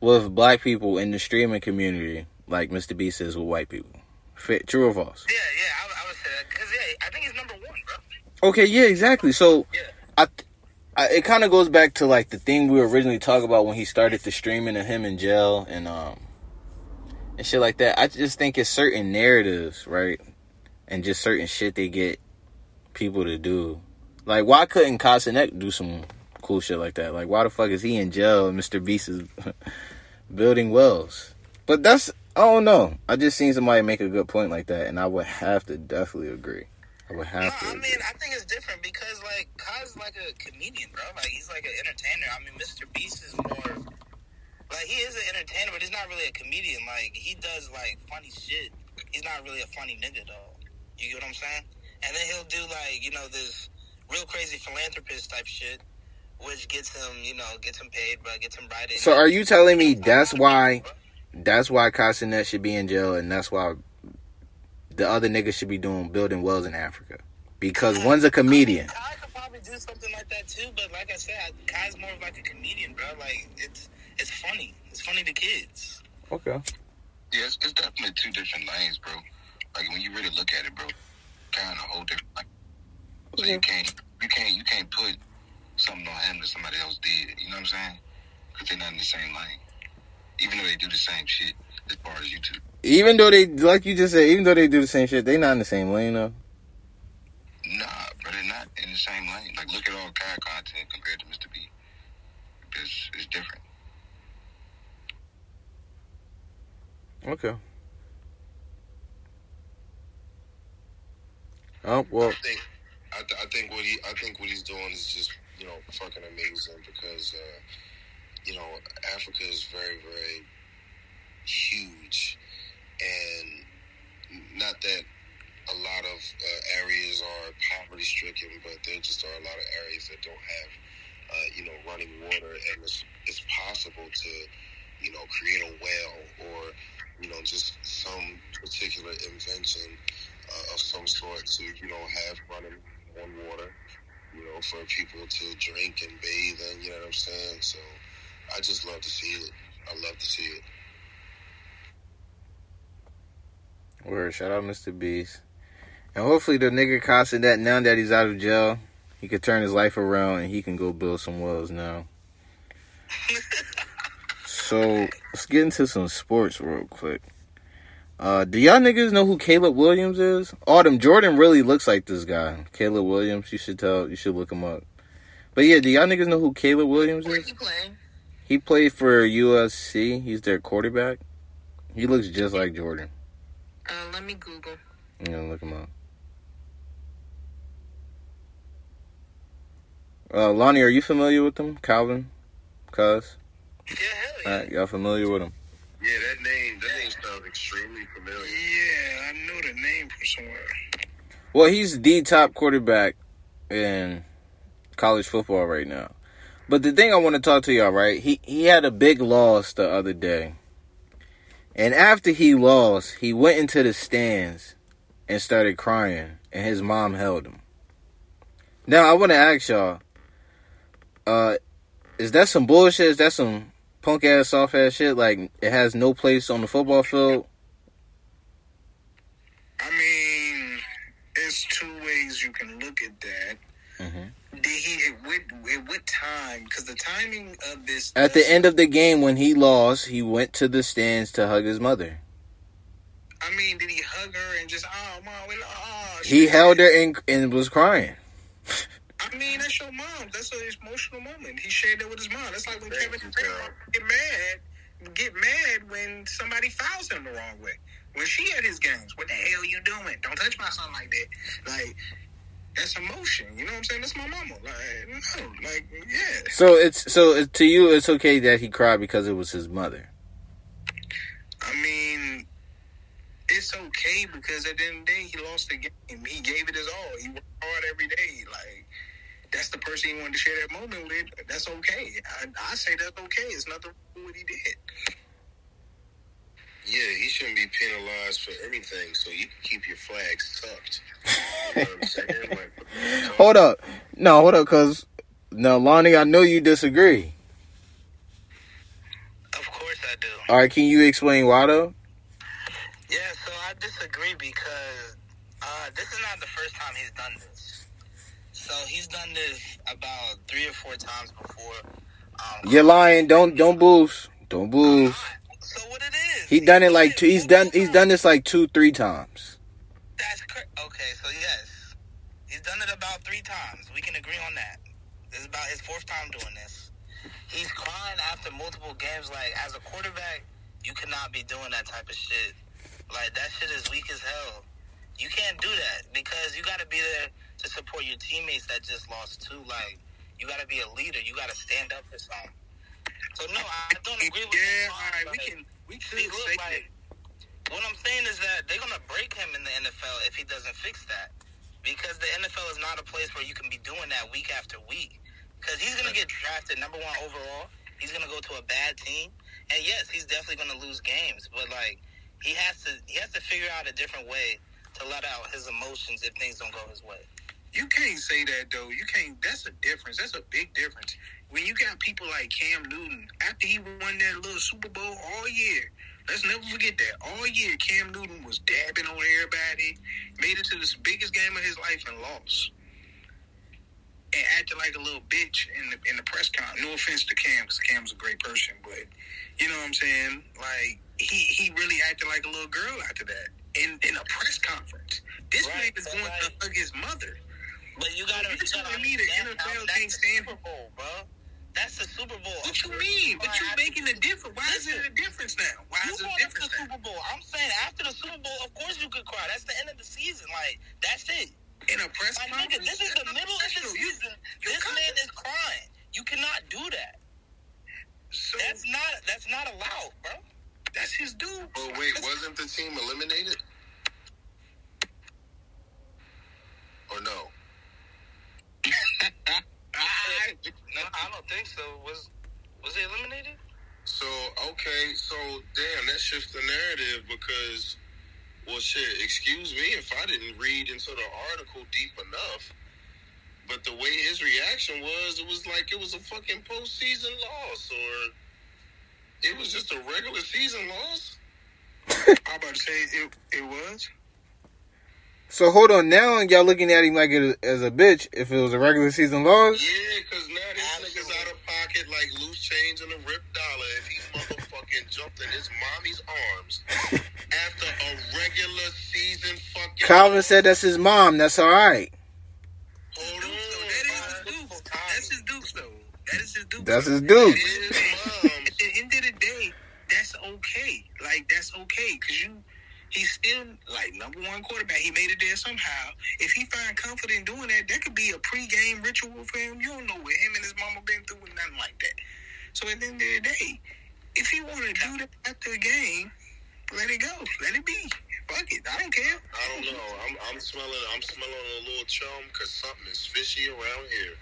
with black people in the streaming community like Mr. Beast is with white people. Fit, true or false? Yeah, yeah, I, I would say that because yeah, I think he's number one, bro. Okay, yeah, exactly. So, I, I it kind of goes back to like the thing we originally talked about when he started the streaming of him in jail and um and shit like that. I just think it's certain narratives, right, and just certain shit they get people to do. Like, why couldn't Kai Cenat do some cool shit like that? Like, why the fuck is he in jail and Mr. Beast is building wells? But that's I don't know. I just seen somebody make a good point like that, and I would have to definitely agree. I would have No, to. I Agree. mean, I think it's different because like Kai's like a comedian, bro. Like he's like an entertainer. I mean, Mr. Beast is more like he is an entertainer, but he's not really a comedian. Like he does like funny shit. He's not really a funny nigga though. You get what I'm saying? And then he'll do like you know this real crazy philanthropist type shit, which gets him you know gets him paid, but gets him right in. So are you telling me that's why that's why Kai Cenat should be in jail and that's why the other niggas should be doing building wells in Africa? Because one's a comedian. Kai could probably do something like that too, but like I said, Kai's more of like a comedian, bro. Like it's it's funny. It's funny to kids. Okay. Yeah, it's, it's definitely two different lanes, bro. Like when you really look at it, bro, kind of a whole different. Like, so you can't, you can't, you can't put something on him that somebody else did. You know what I'm saying? Because they're not in the same lane, even though they do the same shit as far as YouTube. Even though they like you just said, even though they do the same shit, they not in the same lane though. Nah, but they're not in the same lane. Like look at all Kai content compared to Mr. B. It's, it's different. Okay. Oh well. I think I, th- I think what he I think what he's doing is just you know fucking amazing because uh, you know Africa is very very huge. And not that a lot of uh, areas are poverty stricken, but there just are a lot of areas that don't have uh, you know running water, and it's it's possible to you know create a well or you know just some particular invention uh, of some sort to you know have running on water, you know, for people to drink and bathe in. You know what I'm saying? So I just love to see it. I love to see it. Word, shout out Mr. Beast. And hopefully the nigga constant that now that he's out of jail, he could turn his life around and he can go build some wells now. so let's get into some sports real quick. Uh, do y'all niggas know who Caleb Williams is? Autumn Jordan really looks like this guy, Caleb Williams. You should tell. You should look him up. But yeah, do y'all niggas know who Caleb Williams Where is? he playing? He played for USC. He's their quarterback. He looks just like Jordan. Uh, let me Google. You know, look him up. Uh, Lonnie, are you familiar with him? Calvin? Cuz? Yeah, hell yeah. Alright, y'all familiar with him? Yeah, that name that name sounds extremely familiar. Yeah, I knew the name from somewhere. Well, he's the top quarterback in college football right now. But the thing I want to talk to y'all, right? He he had a big loss the other day. And after he lost, he went into the stands and started crying, and his mom held him. Now, I want to ask y'all, uh, is that some bullshit? Is that some punk ass, soft ass shit? Like, it has no place on the football field? I mean, it's two ways you can look at that. Mhm. Did he at what, at what time? Because the timing of this At the end of the game, when he lost, he went to the stands to hug his mother. I mean, did he hug her and just oh mom, we oh, He held her and, and was crying. I mean, that's your mom. That's an emotional moment. He shared that with his mom. That's like when Kevin you, Durant get mad, get mad when somebody fouls him the wrong way. When she at his games, what the hell you doing? Don't touch my son like that. Like that's emotion. You know what I'm saying? That's my mama. Like no, like yeah. So it's so it, to you, it's okay that he cried because it was his mother. I mean, it's okay because at the end of the day, he lost the game. He gave it his all. He worked hard every day. Like that's the person he wanted to share that moment with. That's okay. I, I say that's okay. It's nothing wrong with what he did. Yeah, he shouldn't be penalized for anything, so you can keep your flags tucked. You know what I'm saying? Like, Hold up, no, hold up, cause now Lonnie, I know you disagree. Of course I do. All right, can you explain why though? Yeah, so I disagree because uh, this is not the first time he's done this. So he's done this about three or four times before. Um, You're lying. Don't don't boost. Don't boost. So what it is? He done it like two. He's done. He's done this like two, three times. That's cor- okay. So yes, he's done it about three times. We can agree on that. This is about his fourth time doing this. He's crying after multiple games. Like as a quarterback, you cannot be doing that type of shit. Like that shit is weak as hell. You can't do that because you got to be there to support your teammates that just lost too. Like you got to be a leader. You got to stand up for something. So no, I don't agree with Yeah, all right, we can we could look, like, what I'm saying is that they're gonna break him in the NFL if he doesn't fix that, because the NFL is not a place where you can be doing that week after week. Because he's gonna get drafted number one overall. He's gonna go to a bad team, and yes, he's definitely gonna lose games. But like, he has to he has to figure out a different way to let out his emotions if things don't go his way. You can't say that though. You can't. That's a difference. That's a big difference. When you got people like Cam Newton, after he won that little Super Bowl all year, let's never forget that. All year, Cam Newton was dabbing on everybody, made it to the biggest game of his life and lost, and acted like a little bitch in the in the press conference. No offense to Cam, because Cam's a great person, but you know what I'm saying. Like he he really acted like a little girl after that in in a press conference. This Right, man is going to hug his mother. But you gotta, You you gotta telling me the understand NFL how- can't that's the stand- Super Bowl, bro. That's the Super Bowl. What you mean? But you're making a difference. Why is it a difference now? Why You is it a brought up the now? Super Bowl. I'm saying after the Super Bowl, of course you could cry. That's the end of the season. Like that's it. In a press My conference? nigga, this is the middle of the professional. You- season. you This man is crying. You cannot do that. So That's not. That's not allowed, bro. that's his dude. But wait, wasn't the team eliminated? Or no? I, No, I don't think so. Was was he eliminated? So okay, so damn, that shifts the narrative because, well, shit. Excuse me if I didn't read into the article deep enough, but the way his reaction was, it was like it was a fucking postseason loss, or it was just a regular season loss. I'm about to say it. It was. So hold on. Now y'all looking at him like it, as a bitch. If it was a regular season loss, Yeah, because now this nigga's out of pocket like loose change and a ripped dollar if he motherfucking jumped in his mommy's arms after a regular season fucking. Calvin said that's his mom. That's all right. Hold Duke, though. That is his Duke. That's his Dukes, though. That is his Duke. That's his dude. His At the end of the day, that's okay. Like that's okay because you. He's still like number one quarterback. He made it there somehow. If he find comfort in doing that, that could be a pregame ritual for him. You don't know what him and his mama been through and nothing like that. So at the end of the day, if he want to do that after a game, let it go. Let it be. Fuck it. I don't care. I don't know. I'm, I'm smelling. I'm smelling a little chum because something is fishy around here.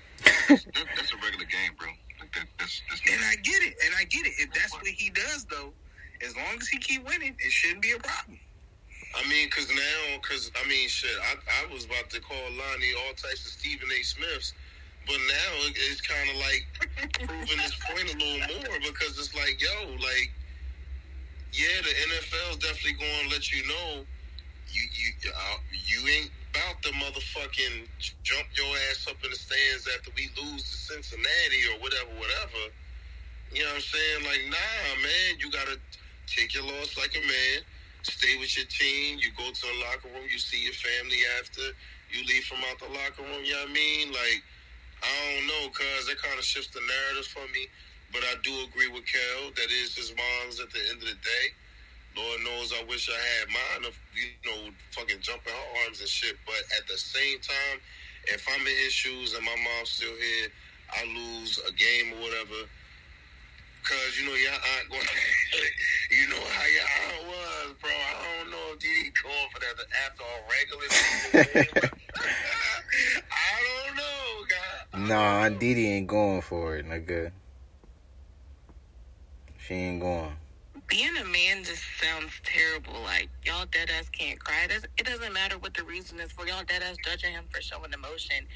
That, that's a regular game, bro. Like that, that's, that's And I get it. And I get it. If that's what he does, though, as long as he keep winning, it shouldn't be a problem. I mean, because now, because, I mean, shit, I, I was about to call Lonnie all types of Stephen A. Smiths, but now it- it's kind of like proving his point a little more because it's like, yo, like, yeah, the NFL's definitely going to let you know you you uh, you ain't about to motherfucking jump your ass up in the stands after we lose to Cincinnati or whatever, whatever. You know what I'm saying? Like, nah, man, you gotta take your loss like a man. Stay with your team. You go to the locker room. You see your family after. You leave from out the locker room. You know what I mean? Like, I don't know, cause that kind of shifts the narrative for me. But I do agree with Kel. That is his mom's at the end of the day. Lord knows I wish I had mine of you know fucking jumping her arms and shit. But at the same time, if I'm in his shoes and my mom's still here, I lose a game or whatever. Cause you know your aunt going, you know how your aunt was, bro. I don't know if you going for that after a regular I don't know, God. Nah, Didi ain't going for it, nigga. She ain't going. Being a man just sounds terrible. Like y'all dead ass can't cry. It doesn't, it doesn't matter what the reason is for y'all dead ass judging him for showing emotion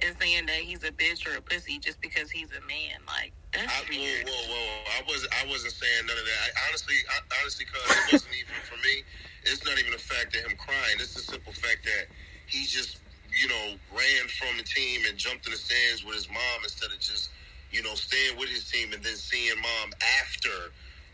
and saying that he's a bitch or a pussy just because he's a man. Like that's I, whoa, weird. whoa, whoa! I was I wasn't saying none of that. I, honestly, I, honestly, cause it wasn't even for me. It's not even a fact of him crying. It's the simple fact that he just, you know, ran from the team and jumped in the stands with his mom instead of just, you know, staying with his team and then seeing mom after.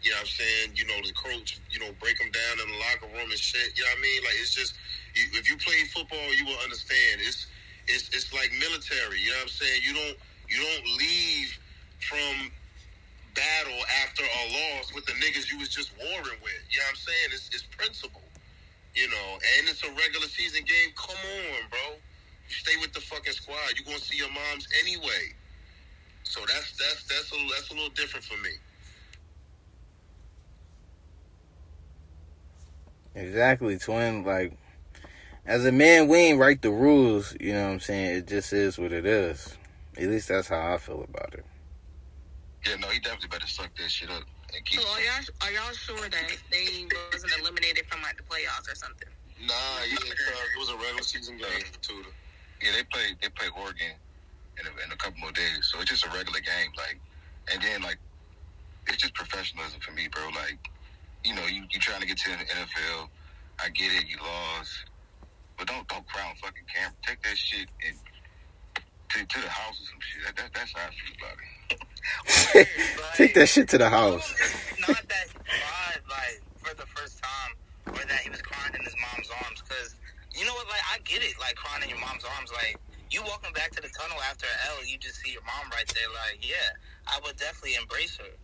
You know what I'm saying? You know, the coach, you know, break them down in the locker room and shit. You know what I mean? Like, it's just, you, if you play football, you will understand. It's, it's, it's like military. You know what I'm saying? You don't, you don't leave from battle after a loss with the niggas you was just warring with. You know what I'm saying? It's, it's principle. You know, and it's a regular season game. Come on, bro. You stay with the fucking squad. You're gonna see your moms anyway. So that's that's that's a that's a little different for me. Exactly, twin. Like, as a man, we ain't write the rules. You know what I'm saying? It just is what it is. At least that's how I feel about it. Yeah, no, he definitely better suck that shit up and keep. So are y'all are y'all sure that they wasn't eliminated from like the playoffs or something? Nah, yeah, it was a regular season game too. Yeah, they play they play Oregon in a, in a couple more days, so it's just a regular game. Like, and then like, it's just professionalism for me, bro. Like, you know, you you trying to get to the NFL. I get it, you lost, but don't don't cry on fucking camera. Take that shit and to, to the house or some shit. That, that, that's how I feel about it. Take that shit to the house. Not that he cried like for the first time, or that he was crying in his mom's arms. Because you know what? Like I get it. Like crying in your mom's arms. Like you walking back to the tunnel after L, you just see your mom right there. Like yeah, I would definitely embrace her.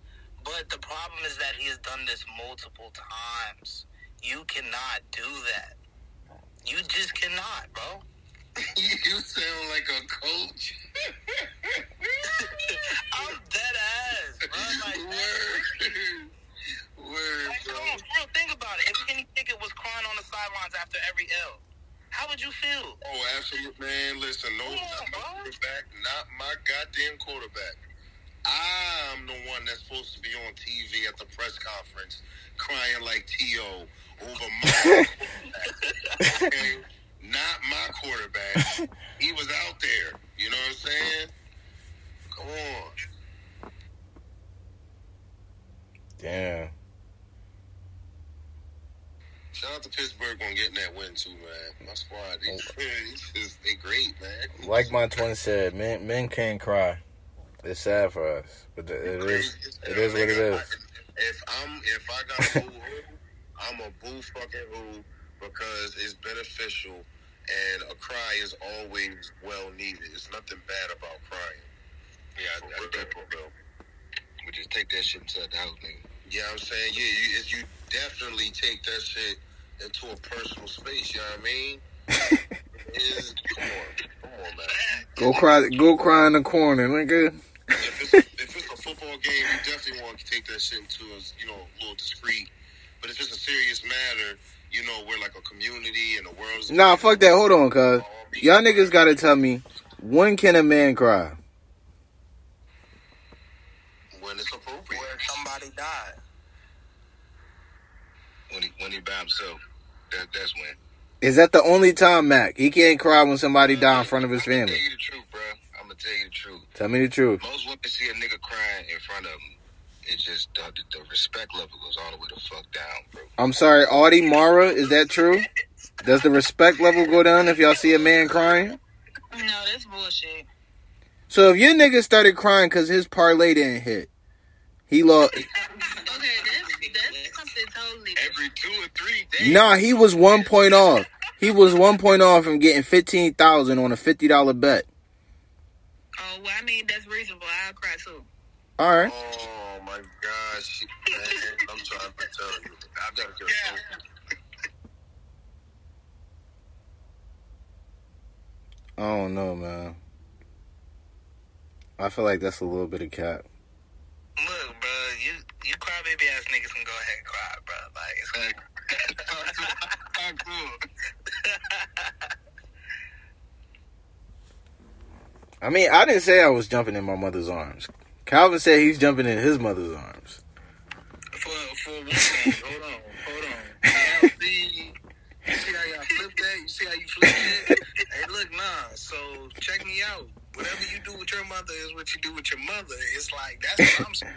But the problem is that he has done this multiple times. You cannot do that. You just cannot, bro. you sound like a coach. I'm dead ass, bro. Like, Word. Word, like bro. come on, bro, think about it. If Kenny Pickett was crying on the sidelines after every L, how would you feel? Oh, absolutely, man. Listen, no, not my quarterback, not my goddamn quarterback. I'm the one that's supposed to be on TV at the press conference crying like T.O. over my quarterback. Okay? Not my quarterback. He was out there. You know what I'm saying? Come on. Damn. Shout out to Pittsburgh on getting that win too, man. My squad, they, oh. they, just, they great, man. Like my twin said, men men can't cry. It's sad for us, but it is it is what it is. If I'm if I got boo hoo, I'm a boo fucking who because it's beneficial and a cry is always well needed. It's nothing bad about crying. Yeah, I, I definitely will. We just take that shit inside the house, nigga. You know what I'm saying? Yeah, you if you definitely take that shit into a personal space, you know what I mean? is come on, come on, man. Go cry, go cry in the corner, nigga. If it's, if it's a football game, you definitely want to take that shit into a you know a little discreet. But if it's a serious matter, you know we're like a community and the world's Nah, fuck that. Hold on, cuz y'all niggas gotta tell me when can a man cry? when it's appropriate. Where somebody died. When he when he by himself, that that's when. Is that the only time, Mac? He can't cry when somebody die in front of his I'm family. tell you the truth, bro. I'm gonna tell you the truth. Tell me the truth. Most women see a nigga crying in front of them. It's just the, the, the respect level goes all the way the fuck down, bro. I'm sorry, Audie Mara, is that true? Does the respect level go down if y'all see a man crying? No, that's bullshit. So if your nigga started crying because his parlay didn't hit, he lost. Okay, that's that's something totally. Every two or three days. Nah, he was one point off. He was one point off from getting fifteen thousand on a fifty dollar bet. Oh well, I mean that's reasonable. I'll cry too. All right. Oh my gosh, man! I'm trying to tell you, I gotta get a. I don't know, man. I feel like that's a little bit of cap. Look, bro, you you crybaby ass niggas can go ahead and cry, bro. Like it's Talk to him. Talk to him. I mean, I didn't say I was jumping in my mother's arms. Calvin said he's jumping in his mother's arms. for for one. Hold on, hold on. See, you see how y'all flip that? You see how you flip it? hey, look, nah. So check me out. Whatever you do with your mother is what you do with your mother. It's like that's what I'm saying.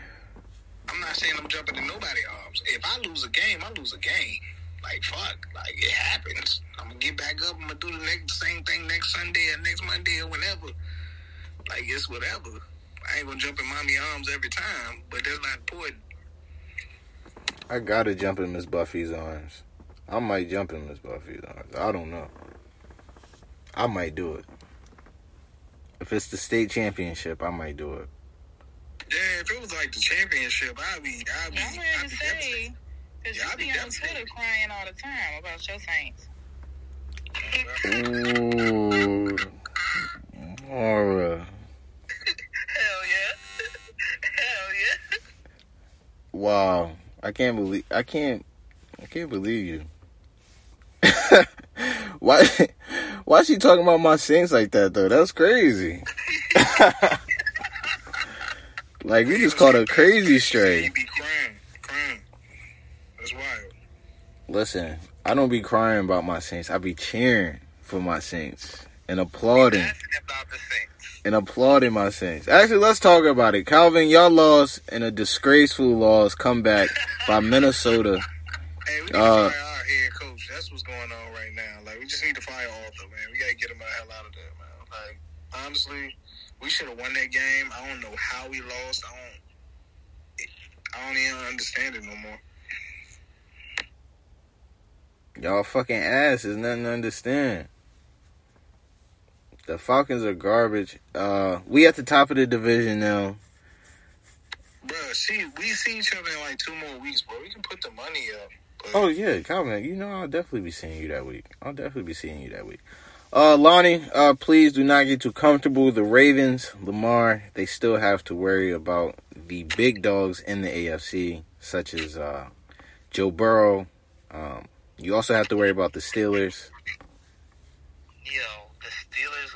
I'm not saying I'm jumping in nobody's arms. If I lose a game, I lose a game. Like fuck, like it happens. I'm gonna get back up. I'm gonna do the next same thing next Sunday or next Monday or whenever. Like it's whatever. I ain't gonna jump in mommy arms every time, but that's not important. I gotta jump in Miss Buffy's arms. I might jump in Miss Buffy's arms. I don't know. I might do it. If it's the state championship, I might do it. Yeah, if it was like the championship, I'd be, I'd be, I'm ready I'd to be say, because Yeah, you be be on. Twitter crying all the time about your Saints. Ooh. Mara. Uh, Hell yeah. Hell yeah. Wow. I can't believe I can't I can't believe you. why why she talking about my Saints like that though? That's crazy. like we just caught a crazy He stray. be crying, crying. That's wild. Listen, I don't be crying about my Saints. I be cheering for my Saints and applauding Asking about the Saints. and applauding my Saints. Actually, let's talk about it. Calvin, y'all lost in a disgraceful loss comeback by Minnesota. Hey, we need Uh, to fire our head coach. That's what's going on right now. Like, we just need to fire Arthur, man. We gotta get him the hell out of there, man. Like, honestly, we should have won that game. I don't know how we lost. I don't. I don't even understand it no more. Y'all fucking ass is nothing to understand. The Falcons are garbage. Uh, we at the top of the division now. Bruh, see, we see each other in like two more weeks, bro. We can put the money up. But Oh yeah, Calvin, you know I'll definitely be seeing you that week. I'll definitely be seeing you that week. Uh, Lonnie, uh, please do not get too comfortable. The Ravens, Lamar, they still have to worry about the big dogs in the AFC, such as uh, Joe Burrow. Um, you also have to worry about the Steelers. Yo, the Steelers,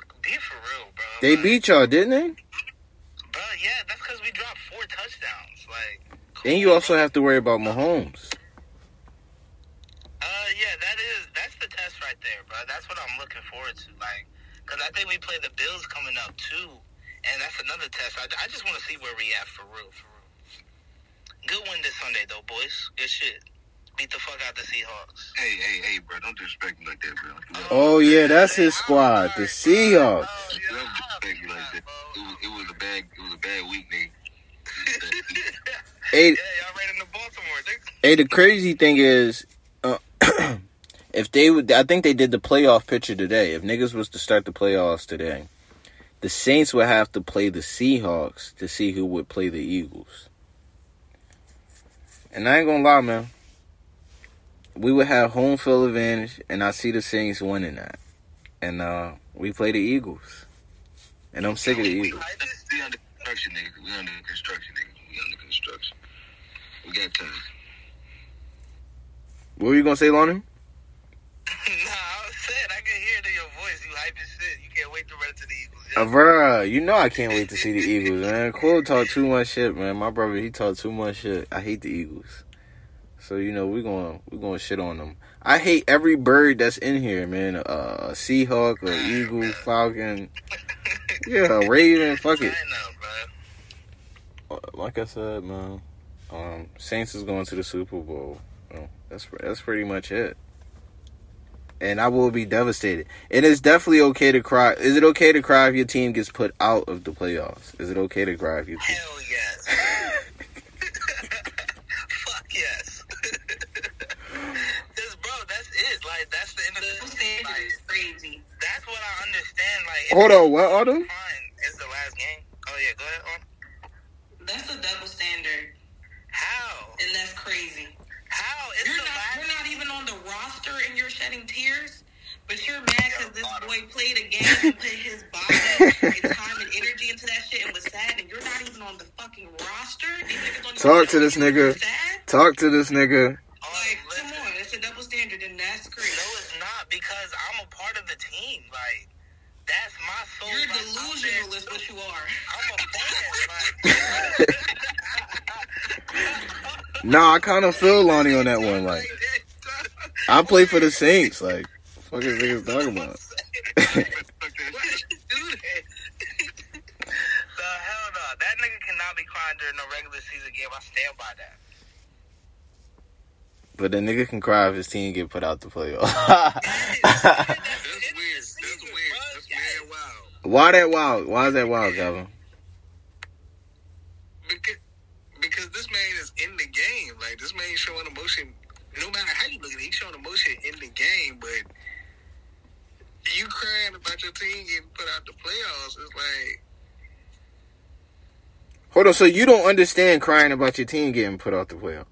They Like, beat y'all, didn't they? Bro, yeah, that's because we dropped four touchdowns. Like, Then you also have to worry about Mahomes. Uh, yeah, that is that's the test right there, bro. That's what I'm looking forward to. Like, cause I think we play the Bills coming up too, and that's another test. I, I just want to see where we at for real, for real. Good win this Sunday though, boys. Good shit. Beat the fuck out the Seahawks. Hey, hey, hey, bro, don't disrespect me like that, bro. Don't Oh yeah, that's his squad, the Seahawks. Oh, yeah, don't I'm disrespect me like that. It was, it was a bad, it was a bad week, nigga. Hey, Yeah, y'all ran into Baltimore. They, Hey, the crazy thing is, uh, if they would, I think they did the playoff picture today. If niggas was to start the playoffs today, the Saints would have to play the Seahawks to see who would play the Eagles. And I ain't gonna lie, man. We would have home field advantage, and I see the Saints winning that. And uh, we play the Eagles, and I'm sick of the Eagles. We under construction, nigga. We under construction, nigga. We under construction. We got time. What were you gonna say, Lonnie? nah, I said I can hear it in your voice. You hype as shit. You can't wait to run to the Eagles. Uh, bruh, you know I can't wait to see the Eagles, man. Cole talk too much shit, man. My brother, he talk too much shit. I hate the Eagles. So you know we're going we're going to shit on them. I hate every bird that's in here, man. Uh, a Seahawk, a Eagle, Falcon, yeah, a Raven. Fuck it. I know, bro. Uh, Like I said, man, um, Saints is going to the Super Bowl. Oh, that's that's pretty much it. And I will be devastated. And It is definitely okay to cry. Is it okay to cry if your team gets put out of the playoffs? Is it okay to cry if your team? Hell yes. the end of the season. Like, crazy. that's what I understand. Like if Hold on, what, Autumn? Fine. It's the last game. Oh yeah, go ahead. On. That's a double standard, How? and that's crazy. How? It's You're the not, last. you're not even on the roster, and you're shedding tears. But you're mad because this boy played a game and put his body and time and energy into that shit and was sad, and you're not even on the fucking roster. These niggas don't Talk to this nigga. Sad? Talk to this nigga. Oh, Like, listen. come on, it's a double standard, and that's crazy. No, it's not because I'm a part of the team. Like that's my soul. You're like, I'm delusional, there is what you are. I'm a fan. Like, Nah, I kind of feel Lonnie on that one. Like, I play for the Saints. Like, fuck is niggas talking about? Why would you that? the hell no. That nigga cannot be crying during a regular season game. I stand by that. But the nigga can cry if his team get put out the playoffs. That's weird. That's weird. That's mad wild. Why that wild? Why is that wild, Calvin? Because, because this man is in the game. Like this man showing emotion. No matter how you look at it, he's showing emotion in the game. But you crying about your team getting put out the playoffs. It's like Hold on, so you don't understand crying about your team getting put out the playoffs?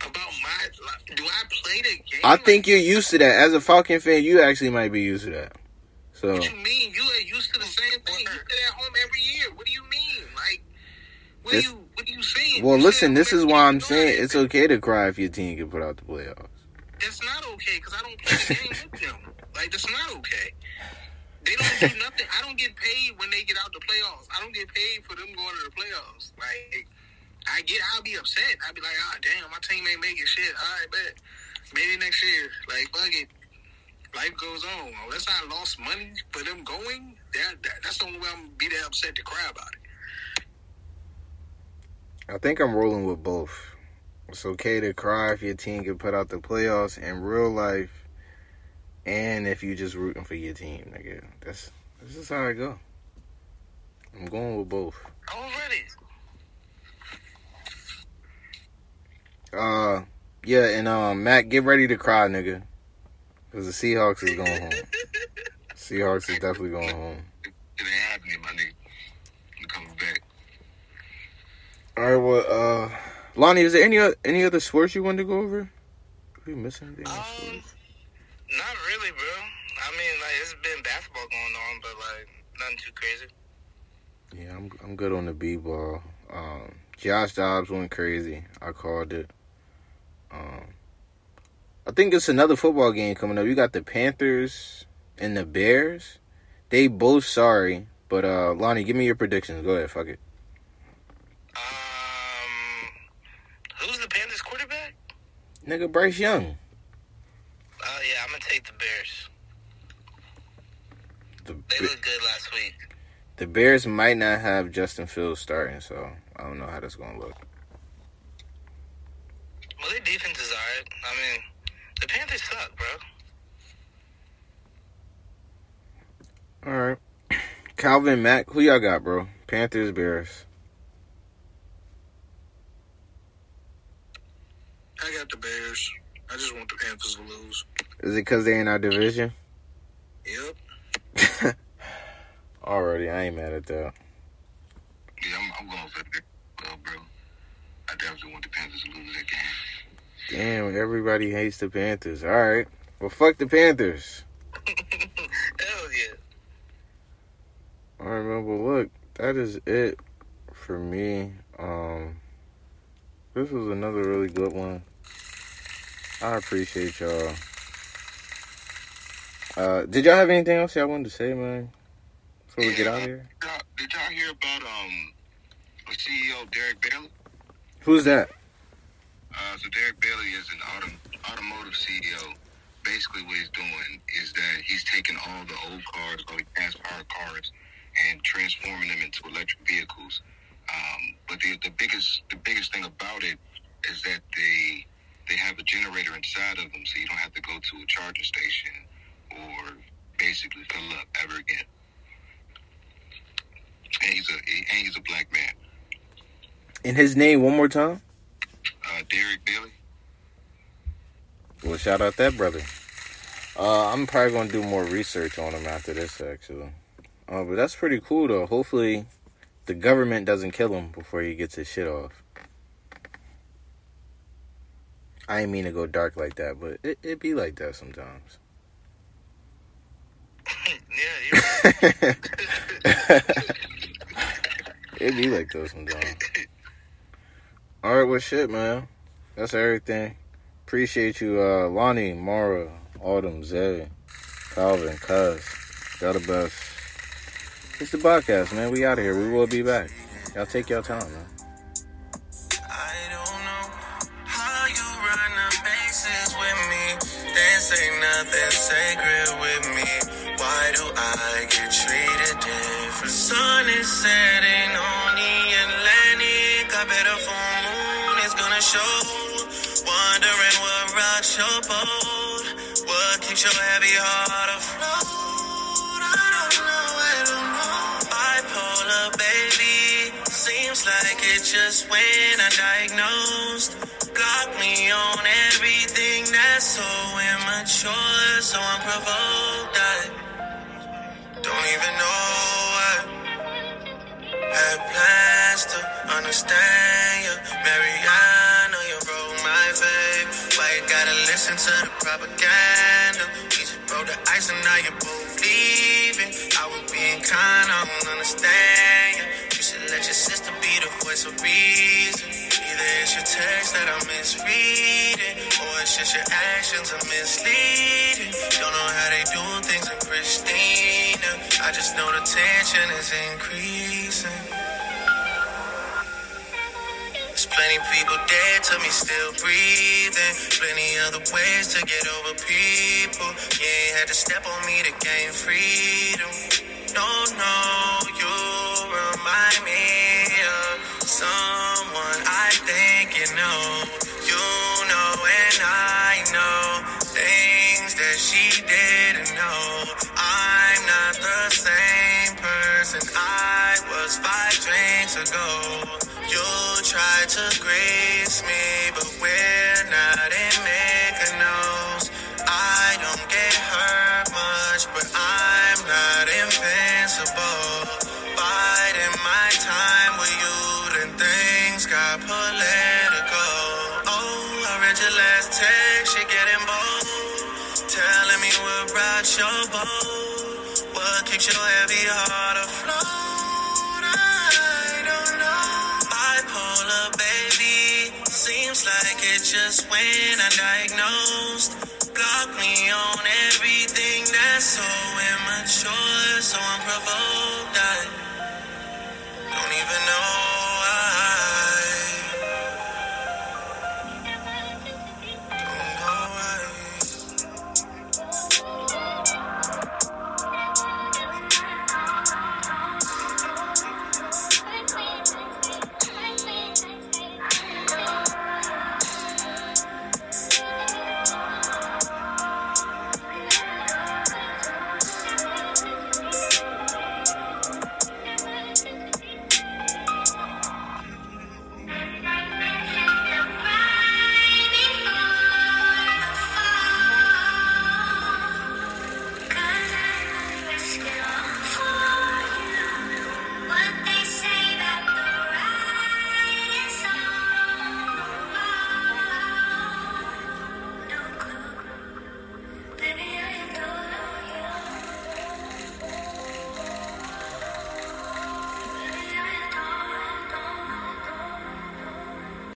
about my. Like, do I play the game? I think you're used to that. As a Falcon fan, you actually might be used to that. So What you mean? You are used to the same thing. You sit at home every year. What do you mean? Like, what This- are you? What are you saying? Well, You listen, this is why I'm saying it's okay to cry if your team can put out the playoffs. It's not okay because I don't play the game with them. Like that's not okay. They don't do nothing. I don't get paid when they get out the playoffs. I don't get paid for them going to the playoffs. Like I get, I'll be upset. I'll be like, oh damn, my team ain't making shit. All right, bet maybe next year. Like fuck it. Life goes on. Unless I lost money for them going, that, that that's the only way I'm gonna be that upset to cry about it. I think I'm rolling with both. It's okay to cry if your team can put out the playoffs in real life, and if you just rooting for your team, nigga. That's this is how I go. I'm going with both. Already. Uh, yeah, and um, Matt, get ready to cry, nigga, because the Seahawks is going home. Seahawks is definitely going home. It ain't happening, my nigga. You coming back? All right, well, uh, Lonnie, is there any any other sports you wanted to go over? Are we missing anything? Um, not really, bro. I mean, like it's been basketball going on, but like nothing too crazy. Yeah, I'm I'm good on the b ball. Um, Josh Dobbs went crazy. I called it. Um, I think it's another football game coming up. You got the Panthers and the Bears. They both sorry, but uh, Lonnie, give me your predictions. Go ahead, fuck it. Um, who's the Panthers quarterback? Nigga, Bryce Young. Oh yeah, I'm gonna take the Bears. The They looked good last week. the Bears might not have Justin Fields starting, so I don't know how that's gonna look. Well, their defense is alright. I mean, the Panthers suck, bro. All right, Calvin, Mack, who y'all got, bro? Panthers, Bears. I got the Bears. I just want the Panthers to lose. Is it because they in our division? Yep. Already, I ain't mad at that. Yeah, I'm, I'm going for the bro. I definitely want the Panthers to lose that game. Damn, everybody hates the Panthers. All right. Well, fuck the Panthers. Hell yeah. All right, man. Well, look, that is it for me. Um, this was another really good one. I appreciate y'all. Uh, did y'all have anything else y'all wanted to say, man? Before we get out of here? Did y'all, hear about um CEO Derek Bailey? Who's that? Uh, so Derek Bailey is an autom- automotive CEO. Basically, what he's doing is that he's taking all the old cars, all the gas-powered cars, and transforming them into electric vehicles. Um, but the, the biggest the biggest thing about it is that they they have a generator inside of them, so you don't have to go to a charging station or basically fill up ever again. And he's a and he's a black man, And his name one more time? Uh, Derek Bailey. Well, shout out that brother. Uh, I'm probably gonna do more research on him after this, actually. Uh, but that's pretty cool, though. Hopefully, the government doesn't kill him before he gets his shit off. I ain't mean to go dark like that, but it it be like that sometimes. yeah, it be like that sometimes. All right, well, shit, man. That's everything. Appreciate you, uh, Lonnie, Mara, Autumn, Zay, Calvin, Cuz. Got the best. It's the podcast, man. We out of here. We will be back. Y'all take y'all time, man. I don't know how you run the bases with me. This Ain't nothing sacred with me. Why do I get treated different? Sun is setting on the Atlantic. I better phone gonna show. Wondering what rocks your boat. What keeps your heavy heart afloat? I don't know, I don't know. Bipolar, baby. Seems like it just when I diagnosed. Block me on everything that's so immature, so unprovoked. I don't even know what had plans to understand you. Mariana, you listen to the propaganda? We just broke the ice and now you're both leaving. I was being kind, I don't understand you. You should let your sister be the voice of reason. Either it's your text that I'm misreading, or it's just your actions are misleading. Don't know how they do things in Christina. I just know the tension is increasing. Plenty people dead to me still breathing. Plenty other ways to get over people. You ain't had to step on me to gain freedom. No, no, you remind me just when I diagnosed. Block me on everything that's so immature, so unprovoked. I don't even know.